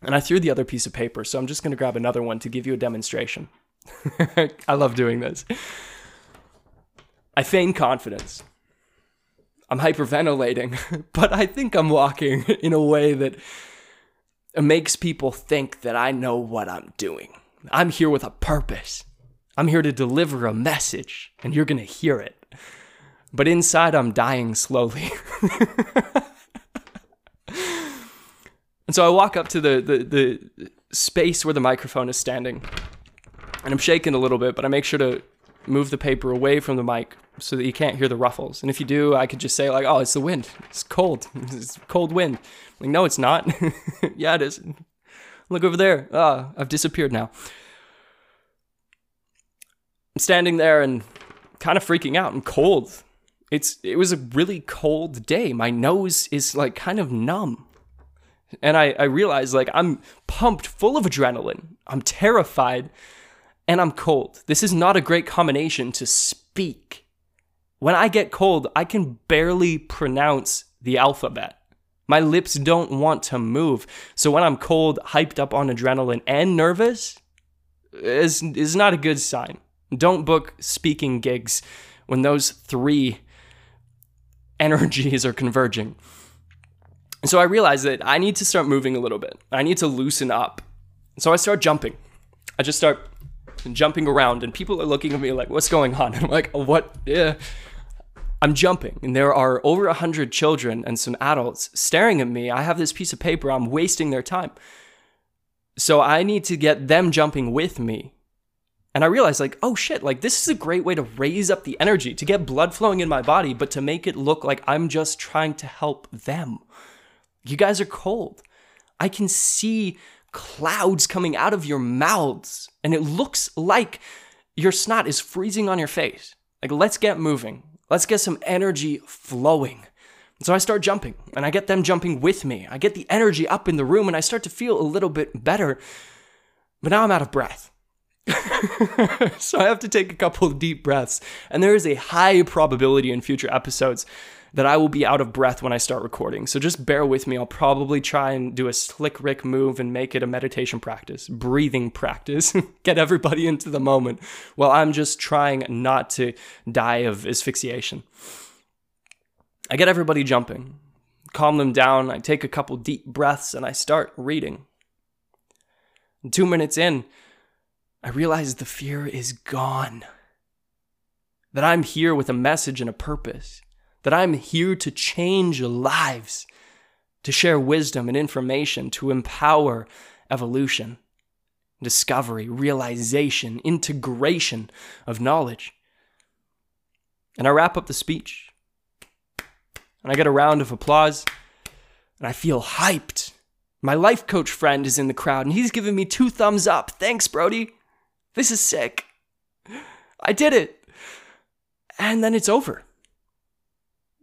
And I threw the other piece of paper, so I'm just going to grab another one to give you a demonstration. I love doing this. I feign confidence. I'm hyperventilating, but I think I'm walking in a way that makes people think that I know what I'm doing. I'm here with a purpose. I'm here to deliver a message, and you're going to hear it. But inside, I'm dying slowly. and so I walk up to the, the, the space where the microphone is standing, and I'm shaking a little bit, but I make sure to move the paper away from the mic so that you can't hear the ruffles. And if you do, I could just say, like, oh, it's the wind. It's cold. It's cold wind. like, no, it's not. yeah, it is. Look over there. Ah, I've disappeared now. I'm standing there and kind of freaking out. I'm cold. It's it was a really cold day. My nose is like kind of numb. And I, I realize like I'm pumped full of adrenaline. I'm terrified and I'm cold. This is not a great combination to speak. When I get cold, I can barely pronounce the alphabet. My lips don't want to move. So when I'm cold, hyped up on adrenaline, and nervous, is, is not a good sign. Don't book speaking gigs when those three energies are converging. And so I realized that I need to start moving a little bit. I need to loosen up. So I start jumping. I just start jumping around, and people are looking at me like, "What's going on?" I'm like, "What?" Yeah. I'm jumping, and there are over a hundred children and some adults staring at me. I have this piece of paper. I'm wasting their time. So I need to get them jumping with me and I realized, like, oh shit, like this is a great way to raise up the energy, to get blood flowing in my body, but to make it look like I'm just trying to help them. You guys are cold. I can see clouds coming out of your mouths, and it looks like your snot is freezing on your face. Like, let's get moving. Let's get some energy flowing. so I start jumping, and I get them jumping with me. I get the energy up in the room, and I start to feel a little bit better. But now I'm out of breath. so I have to take a couple of deep breaths. And there is a high probability in future episodes that I will be out of breath when I start recording. So just bear with me. I'll probably try and do a slick Rick move and make it a meditation practice, breathing practice, get everybody into the moment while I'm just trying not to die of asphyxiation. I get everybody jumping, calm them down. I take a couple deep breaths and I start reading. two minutes in, I realize the fear is gone. That I'm here with a message and a purpose. That I'm here to change lives, to share wisdom and information, to empower evolution, discovery, realization, integration of knowledge. And I wrap up the speech. And I get a round of applause. And I feel hyped. My life coach friend is in the crowd and he's giving me two thumbs up. Thanks, Brody. This is sick. I did it. And then it's over.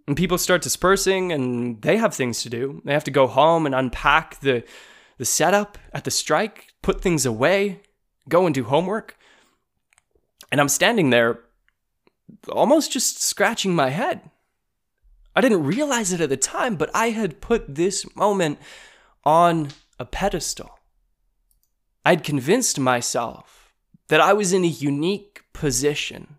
And people start dispersing and they have things to do. They have to go home and unpack the, the setup at the strike, put things away, go and do homework. And I'm standing there almost just scratching my head. I didn't realize it at the time, but I had put this moment on a pedestal. I'd convinced myself that I was in a unique position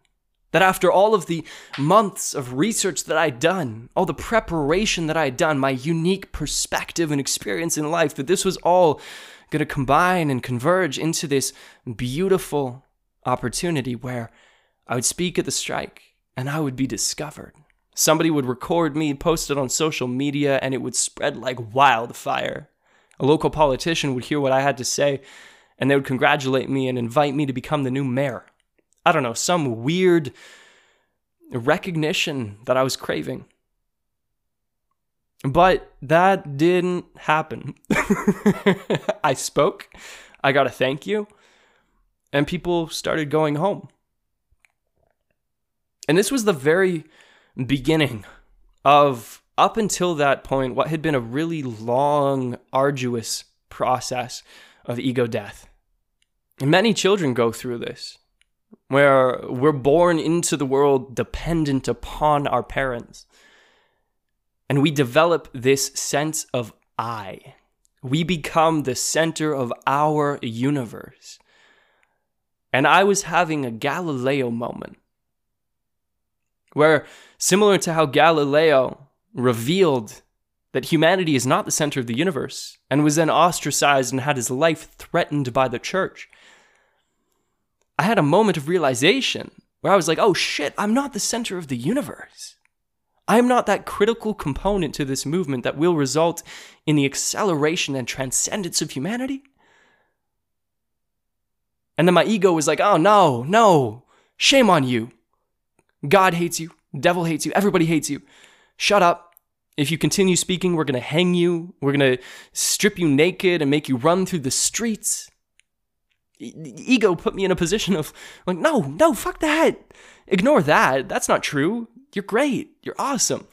that after all of the months of research that I'd done, all the preparation that I'd done, my unique perspective and experience in life, that this was all going to combine and converge into this beautiful opportunity where I would speak at the strike and I would be discovered. Somebody would record me, post it on social media, and it would spread like wildfire. A local politician would hear what I had to say and they would congratulate me and invite me to become the new mayor. I don't know, some weird recognition that I was craving. But that didn't happen. I spoke, I got a thank you, and people started going home. And this was the very beginning of, up until that point, what had been a really long, arduous process of ego death. And many children go through this where we're born into the world dependent upon our parents. And we develop this sense of I. We become the center of our universe. And I was having a Galileo moment where, similar to how Galileo revealed that humanity is not the center of the universe and was then ostracized and had his life threatened by the church, I had a moment of realization where I was like, oh shit, I'm not the center of the universe. I am not that critical component to this movement that will result in the acceleration and transcendence of humanity. And then my ego was like, oh no, no, shame on you. God hates you, devil hates you, everybody hates you. Shut up. If you continue speaking, we're going to hang you. We're going to strip you naked and make you run through the streets ego put me in a position of like, no, no, fuck that. Ignore that. That's not true. You're great. You're awesome.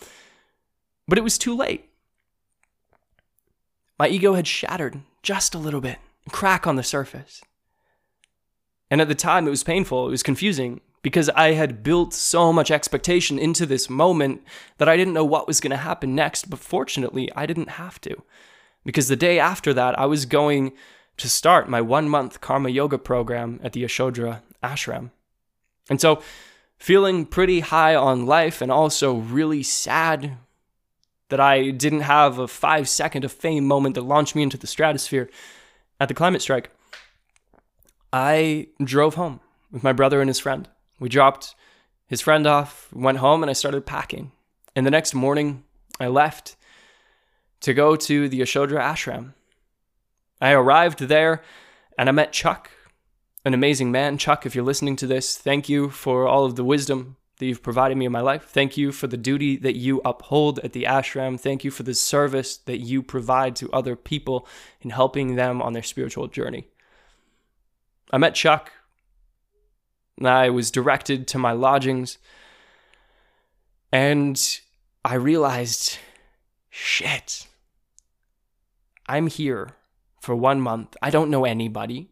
But it was too late. My ego had shattered just a little bit, crack on the surface. And at the time, it was painful. It was confusing because I had built so much expectation into this moment that I didn't know what was going to happen next. But fortunately, I didn't have to. Because the day after that, I was going to start my one month karma yoga program at the Yashodhara ashram. And so, feeling pretty high on life and also really sad that I didn't have a five second of fame moment that launched me into the stratosphere at the climate strike, I drove home with my brother and his friend. We dropped his friend off, went home, and I started packing. And the next morning, I left to go to the Yashodhara ashram I arrived there and I met Chuck, an amazing man. Chuck, if you're listening to this, thank you for all of the wisdom that you've provided me in my life. Thank you for the duty that you uphold at the ashram. Thank you for the service that you provide to other people in helping them on their spiritual journey. I met Chuck. I was directed to my lodgings. And I realized shit, I'm here for one month. I don't know anybody.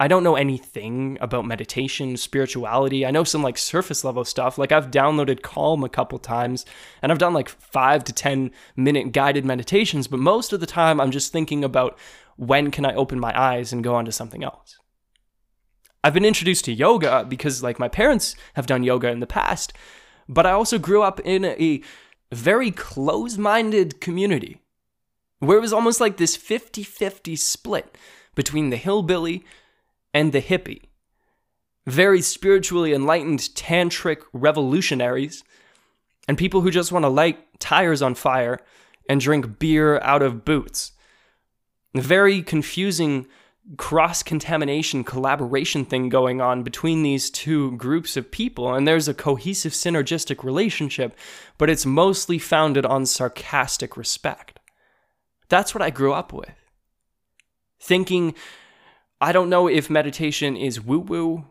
I don't know anything about meditation, spirituality. I know some like surface level stuff. Like I've downloaded Calm a couple times and I've done like five to 10 minute guided meditations, but most of the time I'm just thinking about when can I open my eyes and go on to something else. I've been introduced to yoga because like my parents have done yoga in the past, but I also grew up in a very close minded community where it was almost like this 50 50 split between the hillbilly and the hippie. Very spiritually enlightened tantric revolutionaries, and people who just want to light tires on fire and drink beer out of boots. very confusing cross contamination collaboration thing going on between these two groups of people, and there's a cohesive synergistic relationship, but it's mostly founded on sarcastic respect. That's what I grew up with. Thinking, I don't know if meditation is woo woo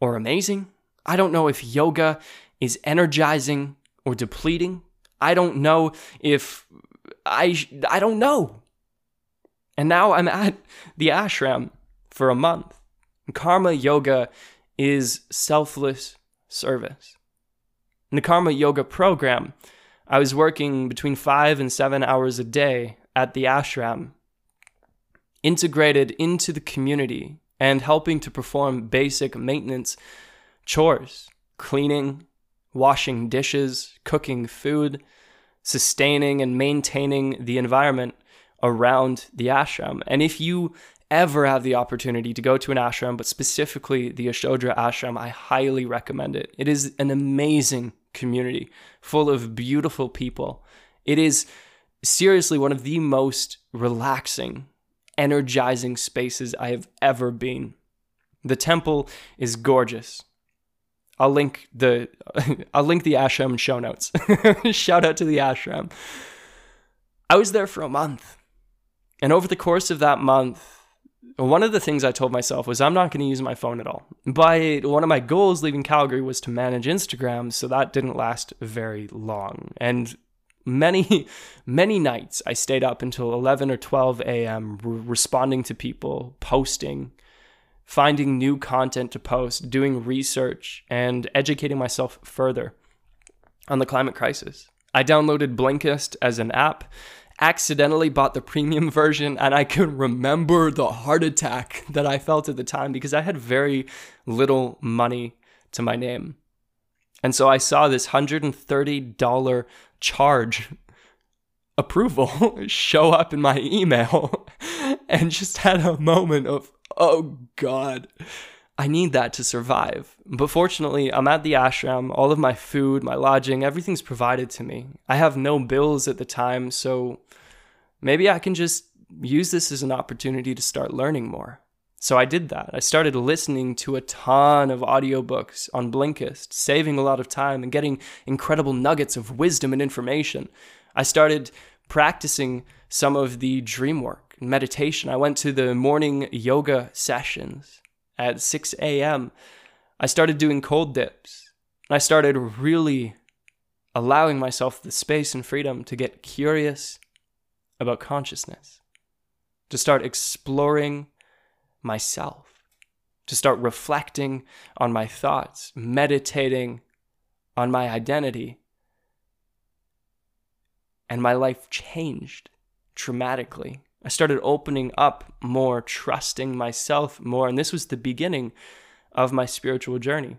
or amazing. I don't know if yoga is energizing or depleting. I don't know if I I don't know. And now I'm at the ashram for a month. Karma yoga is selfless service. In the karma yoga program, I was working between 5 and 7 hours a day at the ashram, integrated into the community and helping to perform basic maintenance chores, cleaning, washing dishes, cooking food, sustaining and maintaining the environment around the ashram. And if you ever have the opportunity to go to an ashram, but specifically the Yasodhara ashram, I highly recommend it. It is an amazing community full of beautiful people. It is seriously one of the most relaxing, energizing spaces I have ever been. The temple is gorgeous. I'll link the I'll link the ashram show notes. Shout out to the ashram. I was there for a month. And over the course of that month, one of the things I told myself was I'm not going to use my phone at all. But one of my goals leaving Calgary was to manage Instagram, so that didn't last very long. And many, many nights I stayed up until 11 or 12 a.m. responding to people, posting, finding new content to post, doing research, and educating myself further on the climate crisis. I downloaded Blinkist as an app, accidentally bought the premium version, and I can remember the heart attack that I felt at the time because I had very little money to my name. And so I saw this $130 charge approval show up in my email and just had a moment of, oh God, I need that to survive. But fortunately, I'm at the ashram. All of my food, my lodging, everything's provided to me. I have no bills at the time, so maybe I can just use this as an opportunity to start learning more. So I did that. I started listening to a ton of audiobooks on Blinkist, saving a lot of time and getting incredible nuggets of wisdom and information. I started practicing some of the dream work and meditation. I went to the morning yoga sessions at 6 a.m. I started doing cold dips. I started really allowing myself the space and freedom to get curious about consciousness, to start exploring myself, to start reflecting on my thoughts, meditating on my identity. And my life changed dramatically. I started opening up more, trusting myself more, and this was the beginning of my spiritual journey.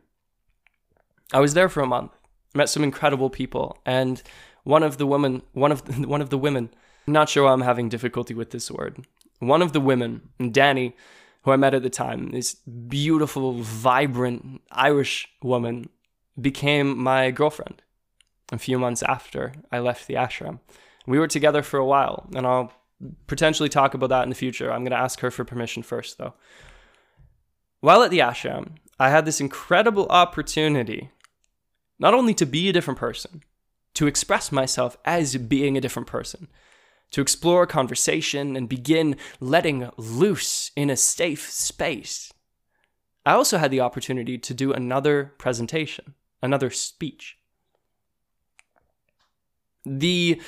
I was there for a month, met some incredible people, and one of the women, one of the, one of the women, I'm not sure why I'm having difficulty with this word. One of the women, Danny, who I met at the time, this beautiful, vibrant Irish woman, became my girlfriend a few months after I left the ashram. We were together for a while, and I'll potentially talk about that in the future. I'm going to ask her for permission first, though. While at the ashram, I had this incredible opportunity not only to be a different person, to express myself as being a different person, to explore conversation and begin letting loose in a safe space. I also had the opportunity to do another presentation, another speech. The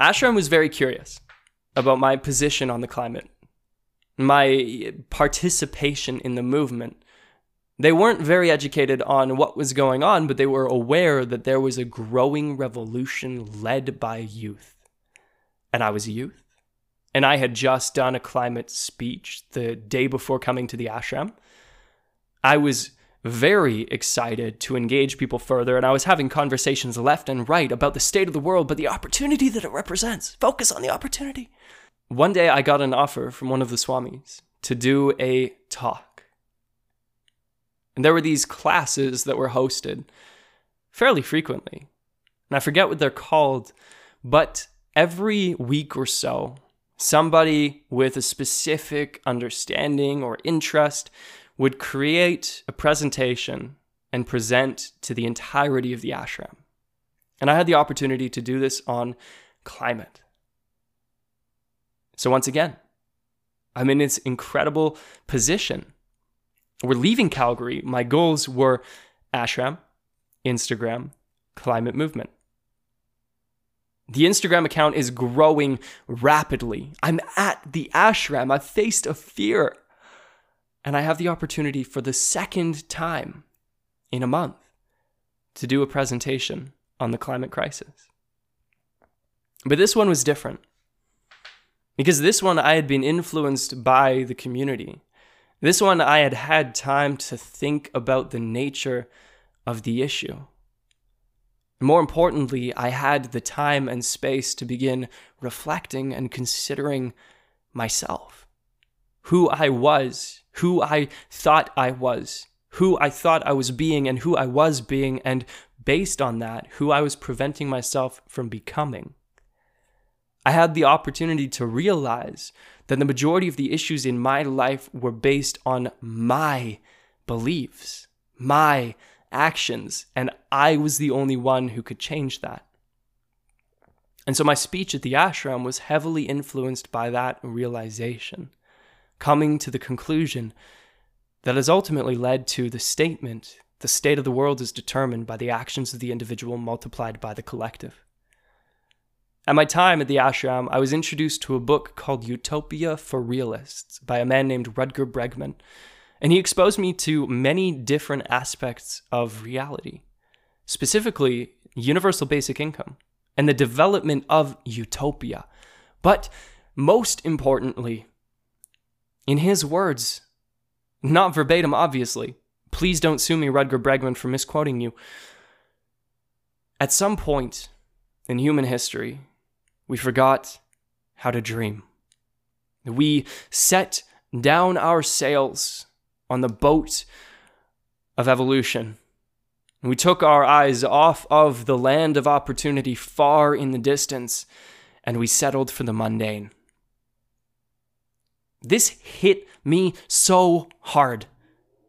ashram was very curious about my position on the climate, my participation in the movement. They weren't very educated on what was going on, but they were aware that there was a growing revolution led by youth and I was a youth. And I had just done a climate speech the day before coming to the ashram. I was very excited to engage people further, and I was having conversations left and right about the state of the world, but the opportunity that it represents. Focus on the opportunity. One day I got an offer from one of the Swamis to do a talk. And there were these classes that were hosted fairly frequently. And I forget what they're called, but every week or so, somebody with a specific understanding or interest would create a presentation and present to the entirety of the ashram. And I had the opportunity to do this on climate. So, once again, I'm in this incredible position. We're leaving Calgary. My goals were ashram, Instagram, climate movement. The Instagram account is growing rapidly. I'm at the ashram. I've faced a fear. And I have the opportunity for the second time in a month to do a presentation on the climate crisis. But this one was different. Because this one I had been influenced by the community. This one I had had time to think about the nature of the issue. More importantly, I had the time and space to begin reflecting and considering myself. Who I was, who I thought I was, who I thought I was being, and who I was being, and based on that, who I was preventing myself from becoming. I had the opportunity to realize that the majority of the issues in my life were based on my beliefs, my actions, and I was the only one who could change that. And so my speech at the ashram was heavily influenced by that realization, coming to the conclusion that has ultimately led to the statement the state of the world is determined by the actions of the individual multiplied by the collective. At my time at the ashram, I was introduced to a book called Utopia for Realists by a man named Rutger Bregman, and he exposed me to many different aspects of reality, specifically universal basic income and the development of utopia. But most importantly, in his words, not verbatim, obviously, please don't sue me, Rutger Bregman, for misquoting you. At some point in human history, we forgot how to dream. We set down our sails on the boat of evolution. We took our eyes off of the land of opportunity far in the distance and we settled for the mundane. This hit me so hard.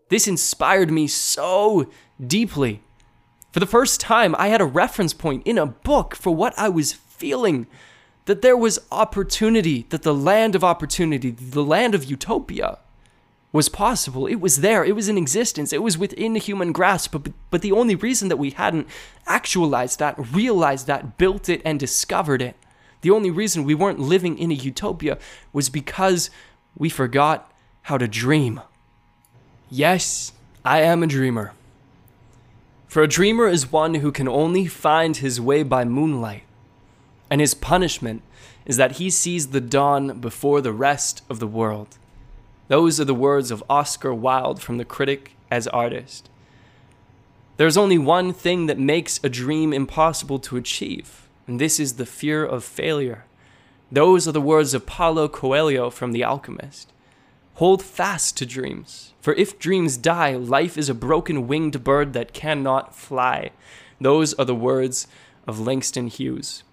This inspired me so deeply. For the first time, I had a reference point in a book for what I was feeling that there was opportunity, that the land of opportunity, the land of utopia, was possible. It was there. It was in existence. It was within human grasp. But, but the only reason that we hadn't actualized that, realized that, built it, and discovered it, the only reason we weren't living in a utopia was because we forgot how to dream. Yes, I am a dreamer. For a dreamer is one who can only find his way by moonlight and his punishment is that he sees the dawn before the rest of the world. Those are the words of Oscar Wilde from the critic as artist. There's only one thing that makes a dream impossible to achieve, and this is the fear of failure. Those are the words of Paulo Coelho from The Alchemist. Hold fast to dreams, for if dreams die, life is a broken winged bird that cannot fly. Those are the words of Langston Hughes.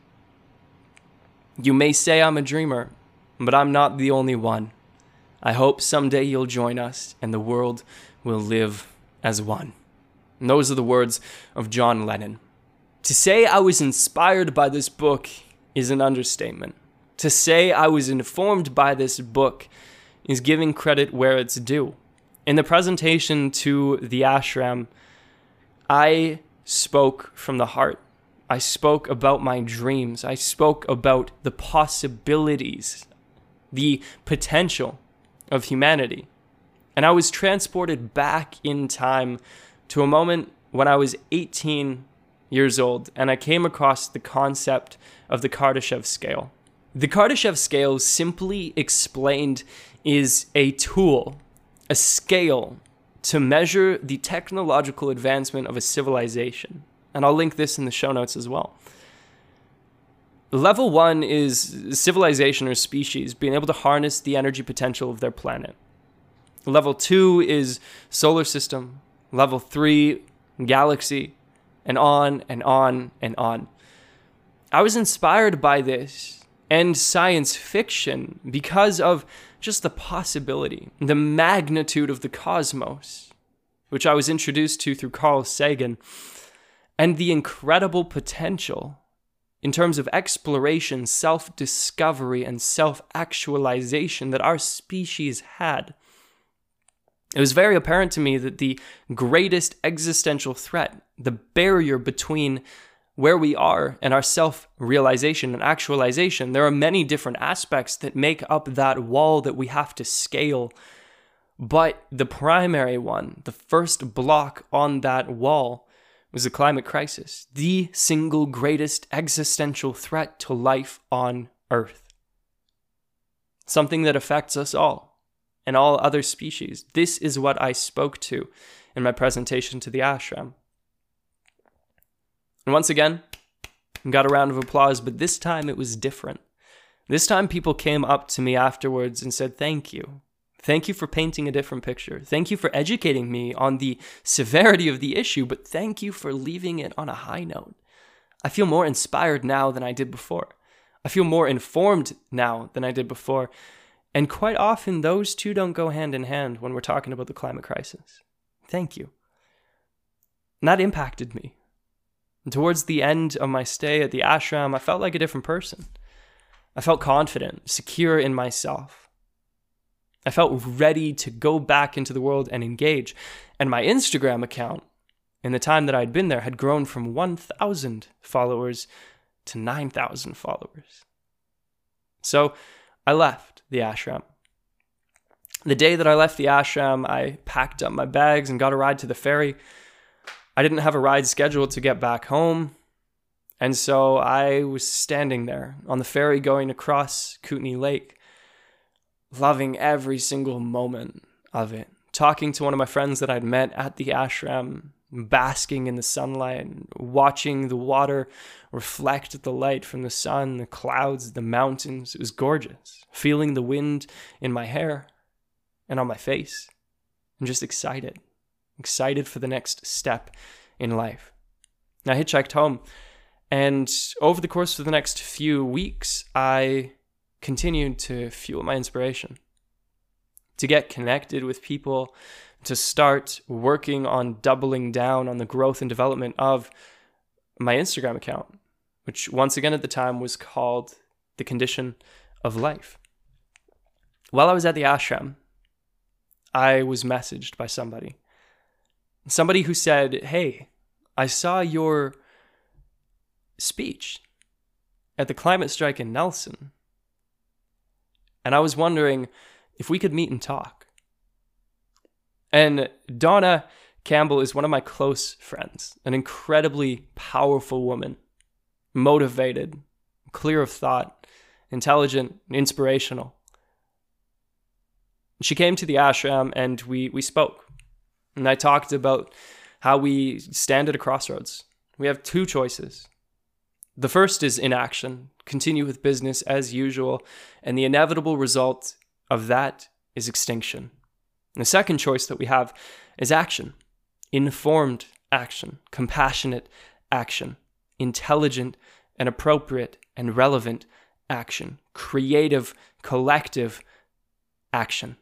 You may say I'm a dreamer, but I'm not the only one. I hope someday you'll join us and the world will live as one. And those are the words of John Lennon. To say I was inspired by this book is an understatement. To say I was informed by this book is giving credit where it's due. In the presentation to the ashram, I spoke from the heart. I spoke about my dreams. I spoke about the possibilities, the potential of humanity. And I was transported back in time to a moment when I was 18 years old and I came across the concept of the Kardashev scale. The Kardashev scale, simply explained, is a tool, a scale to measure the technological advancement of a civilization and I'll link this in the show notes as well. Level one is civilization or species being able to harness the energy potential of their planet. Level two is solar system. Level three, galaxy, and on and on and on. I was inspired by this and science fiction because of just the possibility, the magnitude of the cosmos, which I was introduced to through Carl Sagan and the incredible potential in terms of exploration, self discovery, and self actualization that our species had. It was very apparent to me that the greatest existential threat, the barrier between where we are and our self realization and actualization, there are many different aspects that make up that wall that we have to scale. But the primary one, the first block on that wall, was the climate crisis, the single greatest existential threat to life on Earth. Something that affects us all and all other species. This is what I spoke to in my presentation to the ashram. And once again, got a round of applause, but this time it was different. This time people came up to me afterwards and said, Thank you. Thank you for painting a different picture. Thank you for educating me on the severity of the issue, but thank you for leaving it on a high note. I feel more inspired now than I did before. I feel more informed now than I did before. And quite often, those two don't go hand in hand when we're talking about the climate crisis. Thank you. And that impacted me. And towards the end of my stay at the ashram, I felt like a different person. I felt confident, secure in myself. I felt ready to go back into the world and engage. And my Instagram account, in the time that I'd been there, had grown from 1,000 followers to 9,000 followers. So I left the ashram. The day that I left the ashram, I packed up my bags and got a ride to the ferry. I didn't have a ride scheduled to get back home. And so I was standing there on the ferry going across Kootenay Lake, loving every single moment of it. Talking to one of my friends that I'd met at the ashram, basking in the sunlight, watching the water reflect the light from the sun, the clouds, the mountains. It was gorgeous. Feeling the wind in my hair and on my face. I'm just excited excited for the next step in life. I hitchhiked home, and over the course of the next few weeks, I continued to fuel my inspiration, to get connected with people, to start working on doubling down on the growth and development of my Instagram account, which once again at the time was called The Condition of Life. While I was at the ashram, I was messaged by somebody somebody who said, Hey, I saw your speech at the climate strike in Nelson. And I was wondering if we could meet and talk. And Donna Campbell is one of my close friends, an incredibly powerful woman, motivated, clear of thought, intelligent, inspirational. She came to the ashram and we, we spoke. And I talked about how we stand at a crossroads. We have two choices. The first is inaction, continue with business as usual, and the inevitable result of that is extinction. And the second choice that we have is action, informed action, compassionate action, intelligent and appropriate and relevant action, creative, collective action.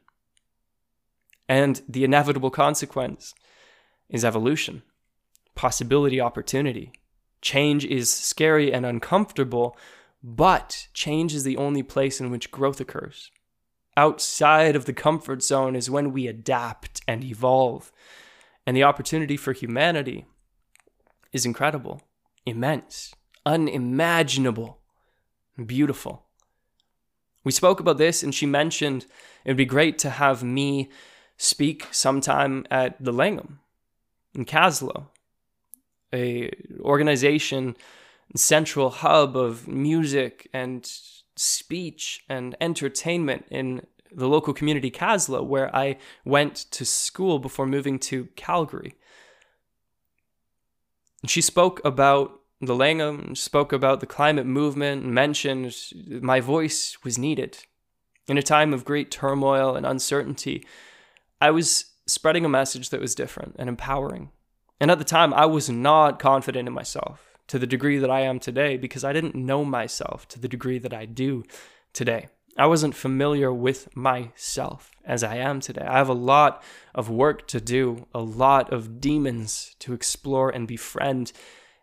And the inevitable consequence is evolution, possibility, opportunity. Change is scary and uncomfortable, but change is the only place in which growth occurs. Outside of the comfort zone is when we adapt and evolve. And the opportunity for humanity is incredible, immense, unimaginable, beautiful. We spoke about this, and she mentioned it would be great to have me speak sometime at the Langham in Kaslo, a organization central hub of music and speech and entertainment in the local community Kaslo, where I went to school before moving to Calgary. She spoke about the Langham, spoke about the climate movement, mentioned my voice was needed. In a time of great turmoil and uncertainty, I was spreading a message that was different and empowering. And at the time, I was not confident in myself to the degree that I am today because I didn't know myself to the degree that I do today. I wasn't familiar with myself as I am today. I have a lot of work to do, a lot of demons to explore and befriend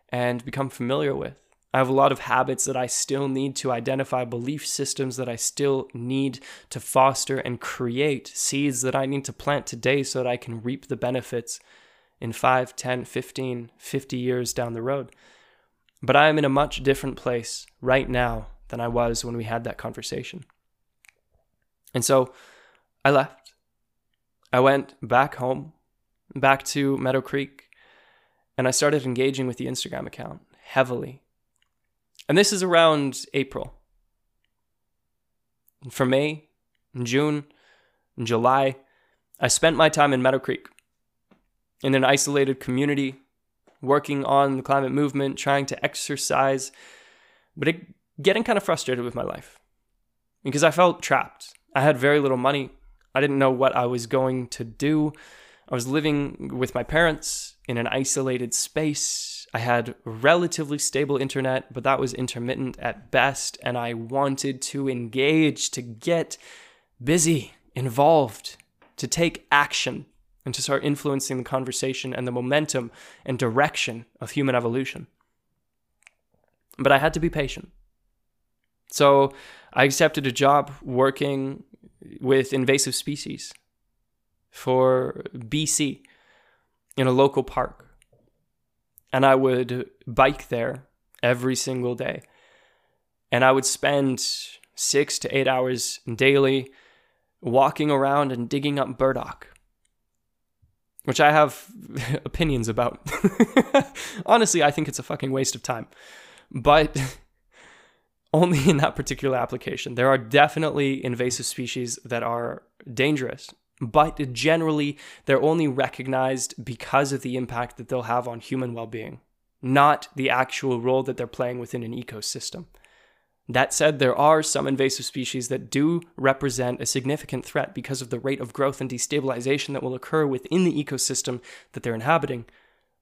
and become familiar with. I have a lot of habits that I still need to identify, belief systems that I still need to foster and create, seeds that I need to plant today so that I can reap the benefits in 5, 10, 15, 50 years down the road. But I am in a much different place right now than I was when we had that conversation. And so I left. I went back home, back to Meadow Creek, and I started engaging with the Instagram account heavily. And this is around April. For May, June, July, I spent my time in Meadow Creek in an isolated community, working on the climate movement, trying to exercise, but it, getting kind of frustrated with my life because I felt trapped. I had very little money. I didn't know what I was going to do. I was living with my parents in an isolated space. I had relatively stable internet, but that was intermittent at best, and I wanted to engage, to get busy, involved, to take action, and to start influencing the conversation and the momentum and direction of human evolution. But I had to be patient. So I accepted a job working with invasive species for BC in a local park. And I would bike there every single day. And I would spend six to eight hours daily walking around and digging up burdock, which I have opinions about. Honestly, I think it's a fucking waste of time. But only in that particular application. There are definitely invasive species that are dangerous, but generally, they're only recognized because of the impact that they'll have on human well being, not the actual role that they're playing within an ecosystem. That said, there are some invasive species that do represent a significant threat because of the rate of growth and destabilization that will occur within the ecosystem that they're inhabiting.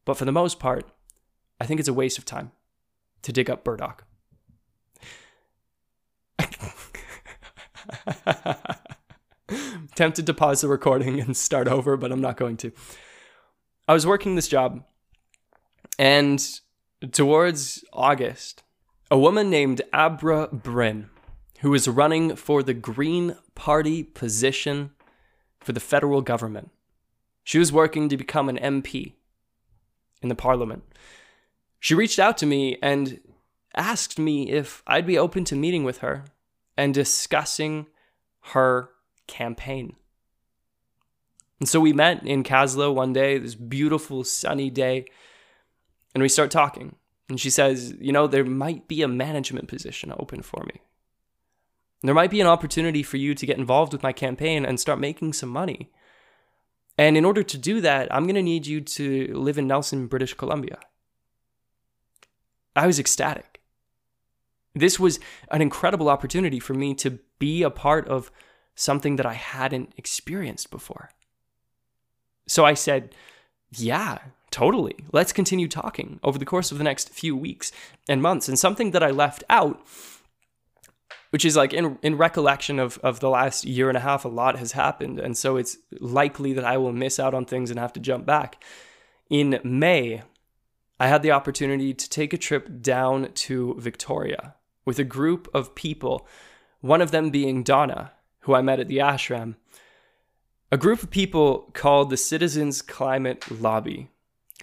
But for the most part, I think it's a waste of time to dig up burdock. Tempted to pause the recording and start over, but I'm not going to. I was working this job, and towards August, a woman named Abra Brynne, who was running for the Green Party position for the federal government, she was working to become an MP in the parliament. She reached out to me and asked me if I'd be open to meeting with her and discussing her campaign. And so we met in Kaslo one day, this beautiful sunny day, and we start talking. And she says, You know, there might be a management position open for me. There might be an opportunity for you to get involved with my campaign and start making some money. And in order to do that, I'm going to need you to live in Nelson, British Columbia. I was ecstatic. This was an incredible opportunity for me to be a part of something that I hadn't experienced before. So I said, Yeah, totally. Let's continue talking over the course of the next few weeks and months. And something that I left out, which is like in, in recollection of, of the last year and a half, a lot has happened. And so it's likely that I will miss out on things and have to jump back. In May, I had the opportunity to take a trip down to Victoria with a group of people, one of them being Donna, who I met at the ashram, a group of people called the Citizens Climate Lobby,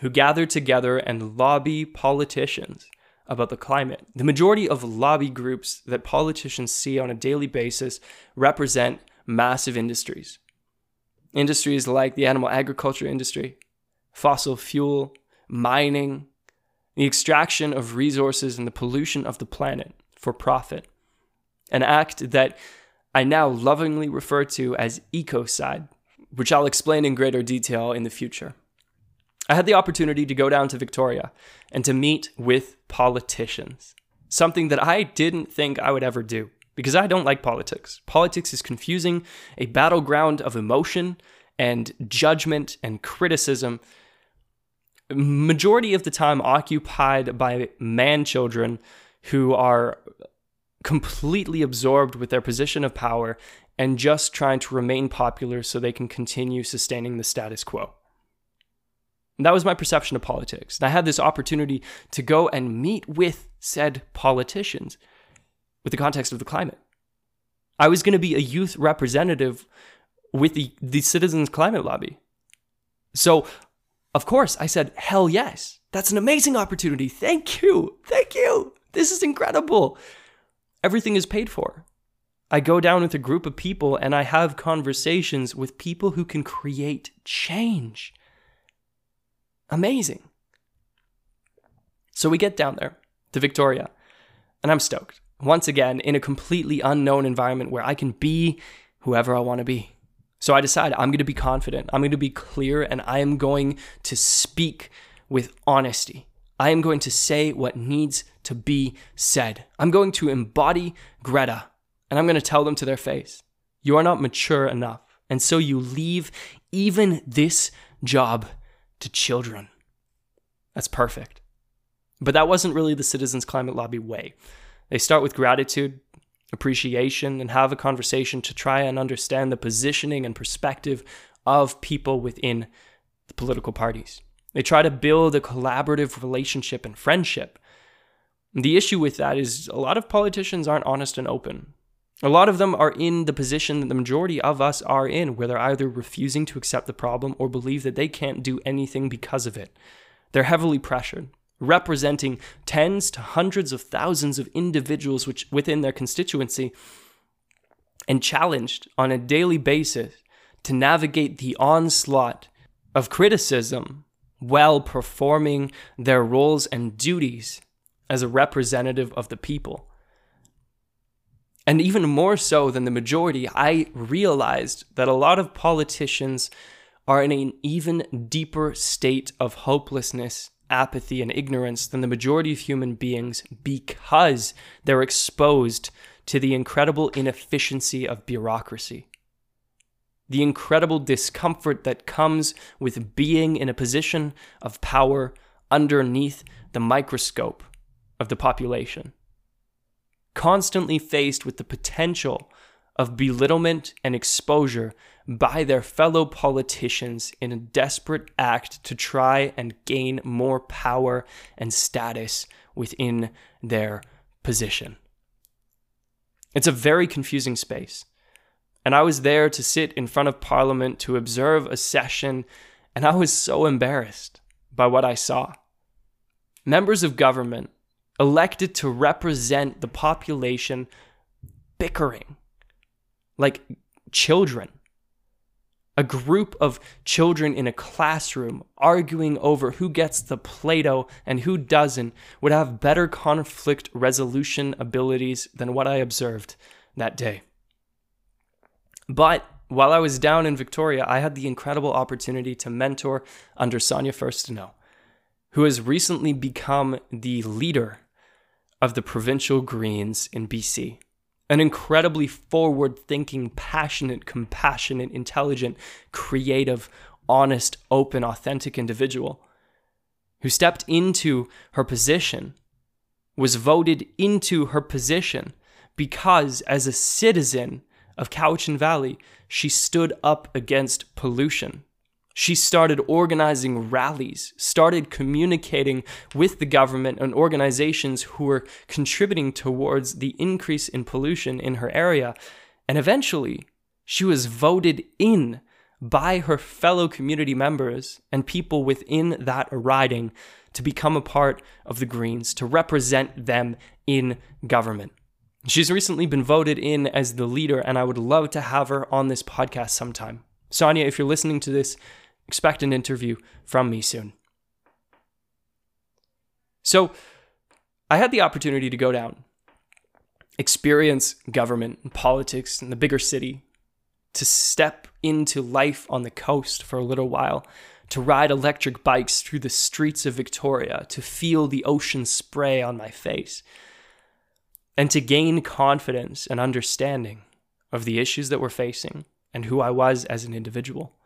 who gather together and lobby politicians about the climate. The majority of lobby groups that politicians see on a daily basis represent massive industries. Industries like the animal agriculture industry, fossil fuel, mining, the extraction of resources and the pollution of the planet for profit. An act that I now lovingly refer to as ecocide, which I'll explain in greater detail in the future. I had the opportunity to go down to Victoria and to meet with politicians, something that I didn't think I would ever do because I don't like politics. Politics is confusing, a battleground of emotion and judgment and criticism, majority of the time occupied by man children who are completely absorbed with their position of power and just trying to remain popular so they can continue sustaining the status quo. And that was my perception of politics. And I had this opportunity to go and meet with said politicians with the context of the climate. I was going to be a youth representative with the, the Citizens Climate Lobby. So Of course, I said, hell yes. That's an amazing opportunity. Thank you. Thank you. This is incredible. Everything is paid for. I go down with a group of people and I have conversations with people who can create change. Amazing. So we get down there to Victoria, and I'm stoked. Once again, in a completely unknown environment where I can be whoever I want to be. So I decide I'm going to be confident, I'm going to be clear, and I am going to speak with honesty. I am going to say what needs to be said. I'm going to embody Greta, and I'm going to tell them to their face you are not mature enough. And so you leave even this job to children. That's perfect. But that wasn't really the Citizens Climate Lobby way. They start with gratitude, appreciation, and have a conversation to try and understand the positioning and perspective of people within the political parties. They try to build a collaborative relationship and friendship. The issue with that is a lot of politicians aren't honest and open. A lot of them are in the position that the majority of us are in, where they're either refusing to accept the problem or believe that they can't do anything because of it. They're heavily pressured, representing tens to hundreds of thousands of individuals which, within their constituency, and challenged on a daily basis to navigate the onslaught of criticism while performing their roles and duties as a representative of the people. And even more so than the majority, I realized that a lot of politicians are in an even deeper state of hopelessness, apathy, and ignorance than the majority of human beings because they're exposed to the incredible inefficiency of bureaucracy. The incredible discomfort that comes with being in a position of power underneath the microscope of the population constantly faced with the potential of belittlement and exposure by their fellow politicians in a desperate act to try and gain more power and status within their position. It's a very confusing space. And I was there to sit in front of Parliament to observe a session, and I was so embarrassed by what I saw. Members of government elected to represent the population bickering like children. A group of children in a classroom arguing over who gets the Play Doh and who doesn't would have better conflict resolution abilities than what I observed that day. But while I was down in Victoria, I had the incredible opportunity to mentor under Sonia Furstenau, who has recently become the leader of the provincial Greens in BC. An incredibly forward thinking, passionate, compassionate, intelligent, creative, honest, open, authentic individual who stepped into her position, was voted into her position because, as a citizen of Cowichan Valley, she stood up against pollution she started organizing rallies, started communicating with the government and organizations who were contributing towards the increase in pollution in her area. And eventually, she was voted in by her fellow community members and people within that riding to become a part of the Greens, to represent them in government. She's recently been voted in as the leader, and I would love to have her on this podcast sometime. Sonia, if you're listening to this, Expect an interview from me soon. So, I had the opportunity to go down, experience government and politics in the bigger city, to step into life on the coast for a little while, to ride electric bikes through the streets of Victoria, to feel the ocean spray on my face, and to gain confidence and understanding of the issues that we're facing and who I was as an individual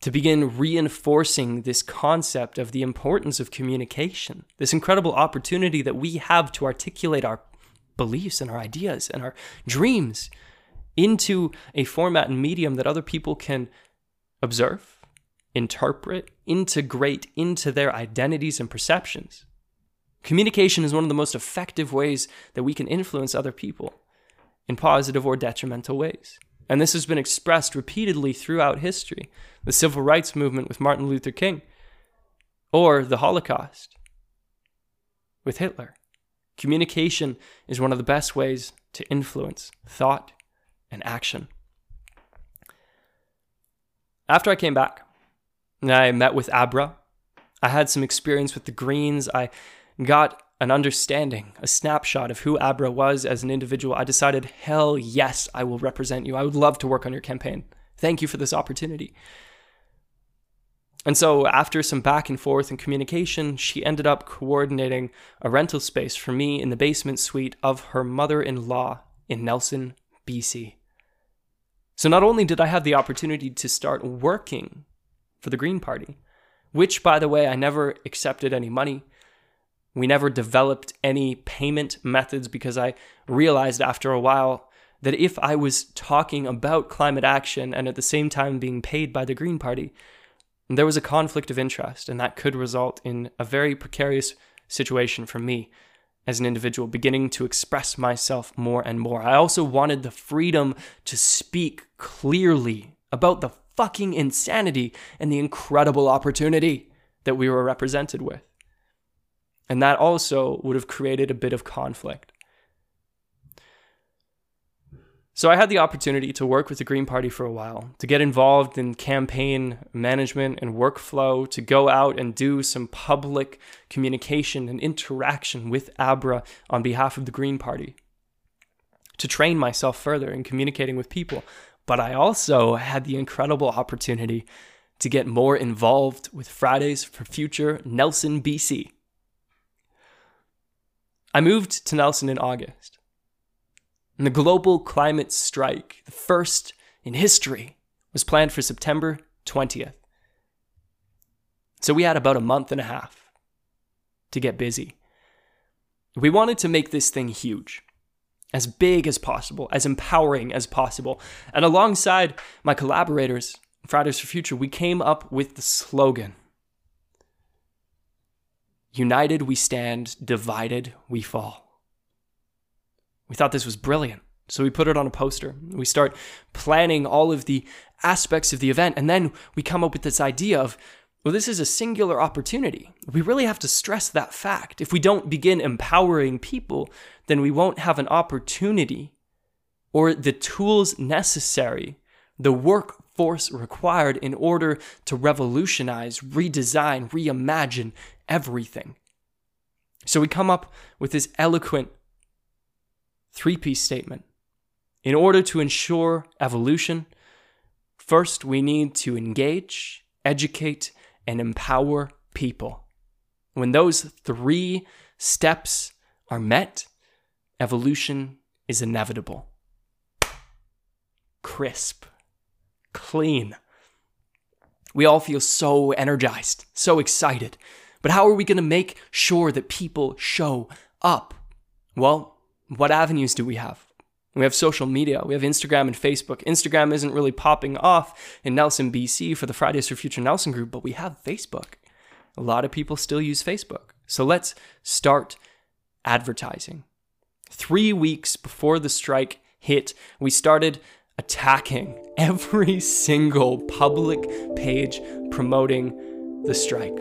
to begin reinforcing this concept of the importance of communication, this incredible opportunity that we have to articulate our beliefs and our ideas and our dreams into a format and medium that other people can observe, interpret, integrate into their identities and perceptions. Communication is one of the most effective ways that we can influence other people in positive or detrimental ways. And this has been expressed repeatedly throughout history. The civil rights movement with Martin Luther King, or the Holocaust with Hitler. Communication is one of the best ways to influence thought and action. After I came back, I met with Abra. I had some experience with the Greens. I got an understanding, a snapshot of who Abra was as an individual. I decided, hell yes, I will represent you. I would love to work on your campaign. Thank you for this opportunity. And so, after some back and forth and communication, she ended up coordinating a rental space for me in the basement suite of her mother in law in Nelson, BC. So, not only did I have the opportunity to start working for the Green Party, which, by the way, I never accepted any money. We never developed any payment methods because I realized after a while that if I was talking about climate action and at the same time being paid by the Green Party, there was a conflict of interest, and that could result in a very precarious situation for me as an individual, beginning to express myself more and more. I also wanted the freedom to speak clearly about the fucking insanity and the incredible opportunity that we were represented with. And that also would have created a bit of conflict. So I had the opportunity to work with the Green Party for a while, to get involved in campaign management and workflow, to go out and do some public communication and interaction with Abra on behalf of the Green Party, to train myself further in communicating with people. But I also had the incredible opportunity to get more involved with Fridays for Future Nelson, BC. I moved to Nelson in August and the global climate strike, the first in history, was planned for September 20th. So we had about a month and a half to get busy. We wanted to make this thing huge, as big as possible, as empowering as possible. And alongside my collaborators, Fridays for Future, we came up with the slogan United we stand, divided we fall. We thought this was brilliant. So we put it on a poster. We start planning all of the aspects of the event. And then we come up with this idea of, well, this is a singular opportunity. We really have to stress that fact. If we don't begin empowering people, then we won't have an opportunity or the tools necessary, the workforce required in order to revolutionize, redesign, reimagine everything. So we come up with this eloquent three piece statement. In order to ensure evolution, first we need to engage, educate, and empower people. When those three steps are met, evolution is inevitable. Crisp, clean. We all feel so energized, so excited. But how are we going to make sure that people show up? Well, what avenues do we have? We have social media. We have Instagram and Facebook. Instagram isn't really popping off in Nelson, BC for the Fridays for Future Nelson group, but we have Facebook. A lot of people still use Facebook. So let's start advertising. Three weeks before the strike hit, we started attacking every single public page promoting the strike.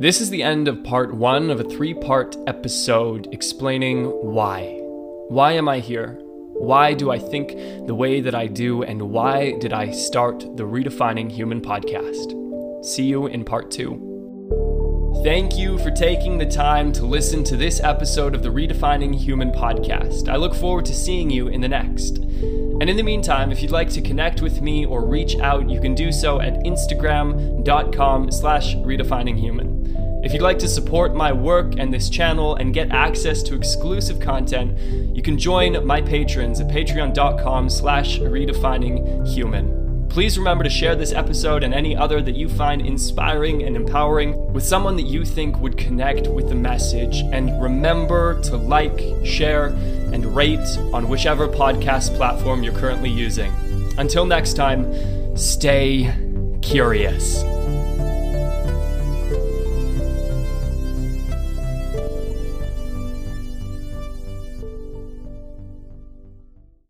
This is the end of part one of a three part episode explaining why. Why am I here? Why do I think the way that I do? And why did I start the Redefining Human podcast? See you in part two. Thank you for taking the time to listen to this episode of the Redefining Human podcast. I look forward to seeing you in the next. And in the meantime, if you'd like to connect with me or reach out, you can do so at instagram.com slash redefininghuman. If you'd like to support my work and this channel and get access to exclusive content, you can join my patrons at patreon.com slash redefininghuman. Please remember to share this episode and any other that you find inspiring and empowering with someone that you think would connect with the message. And remember to like, share, and rate on whichever podcast platform you're currently using. Until next time, stay curious.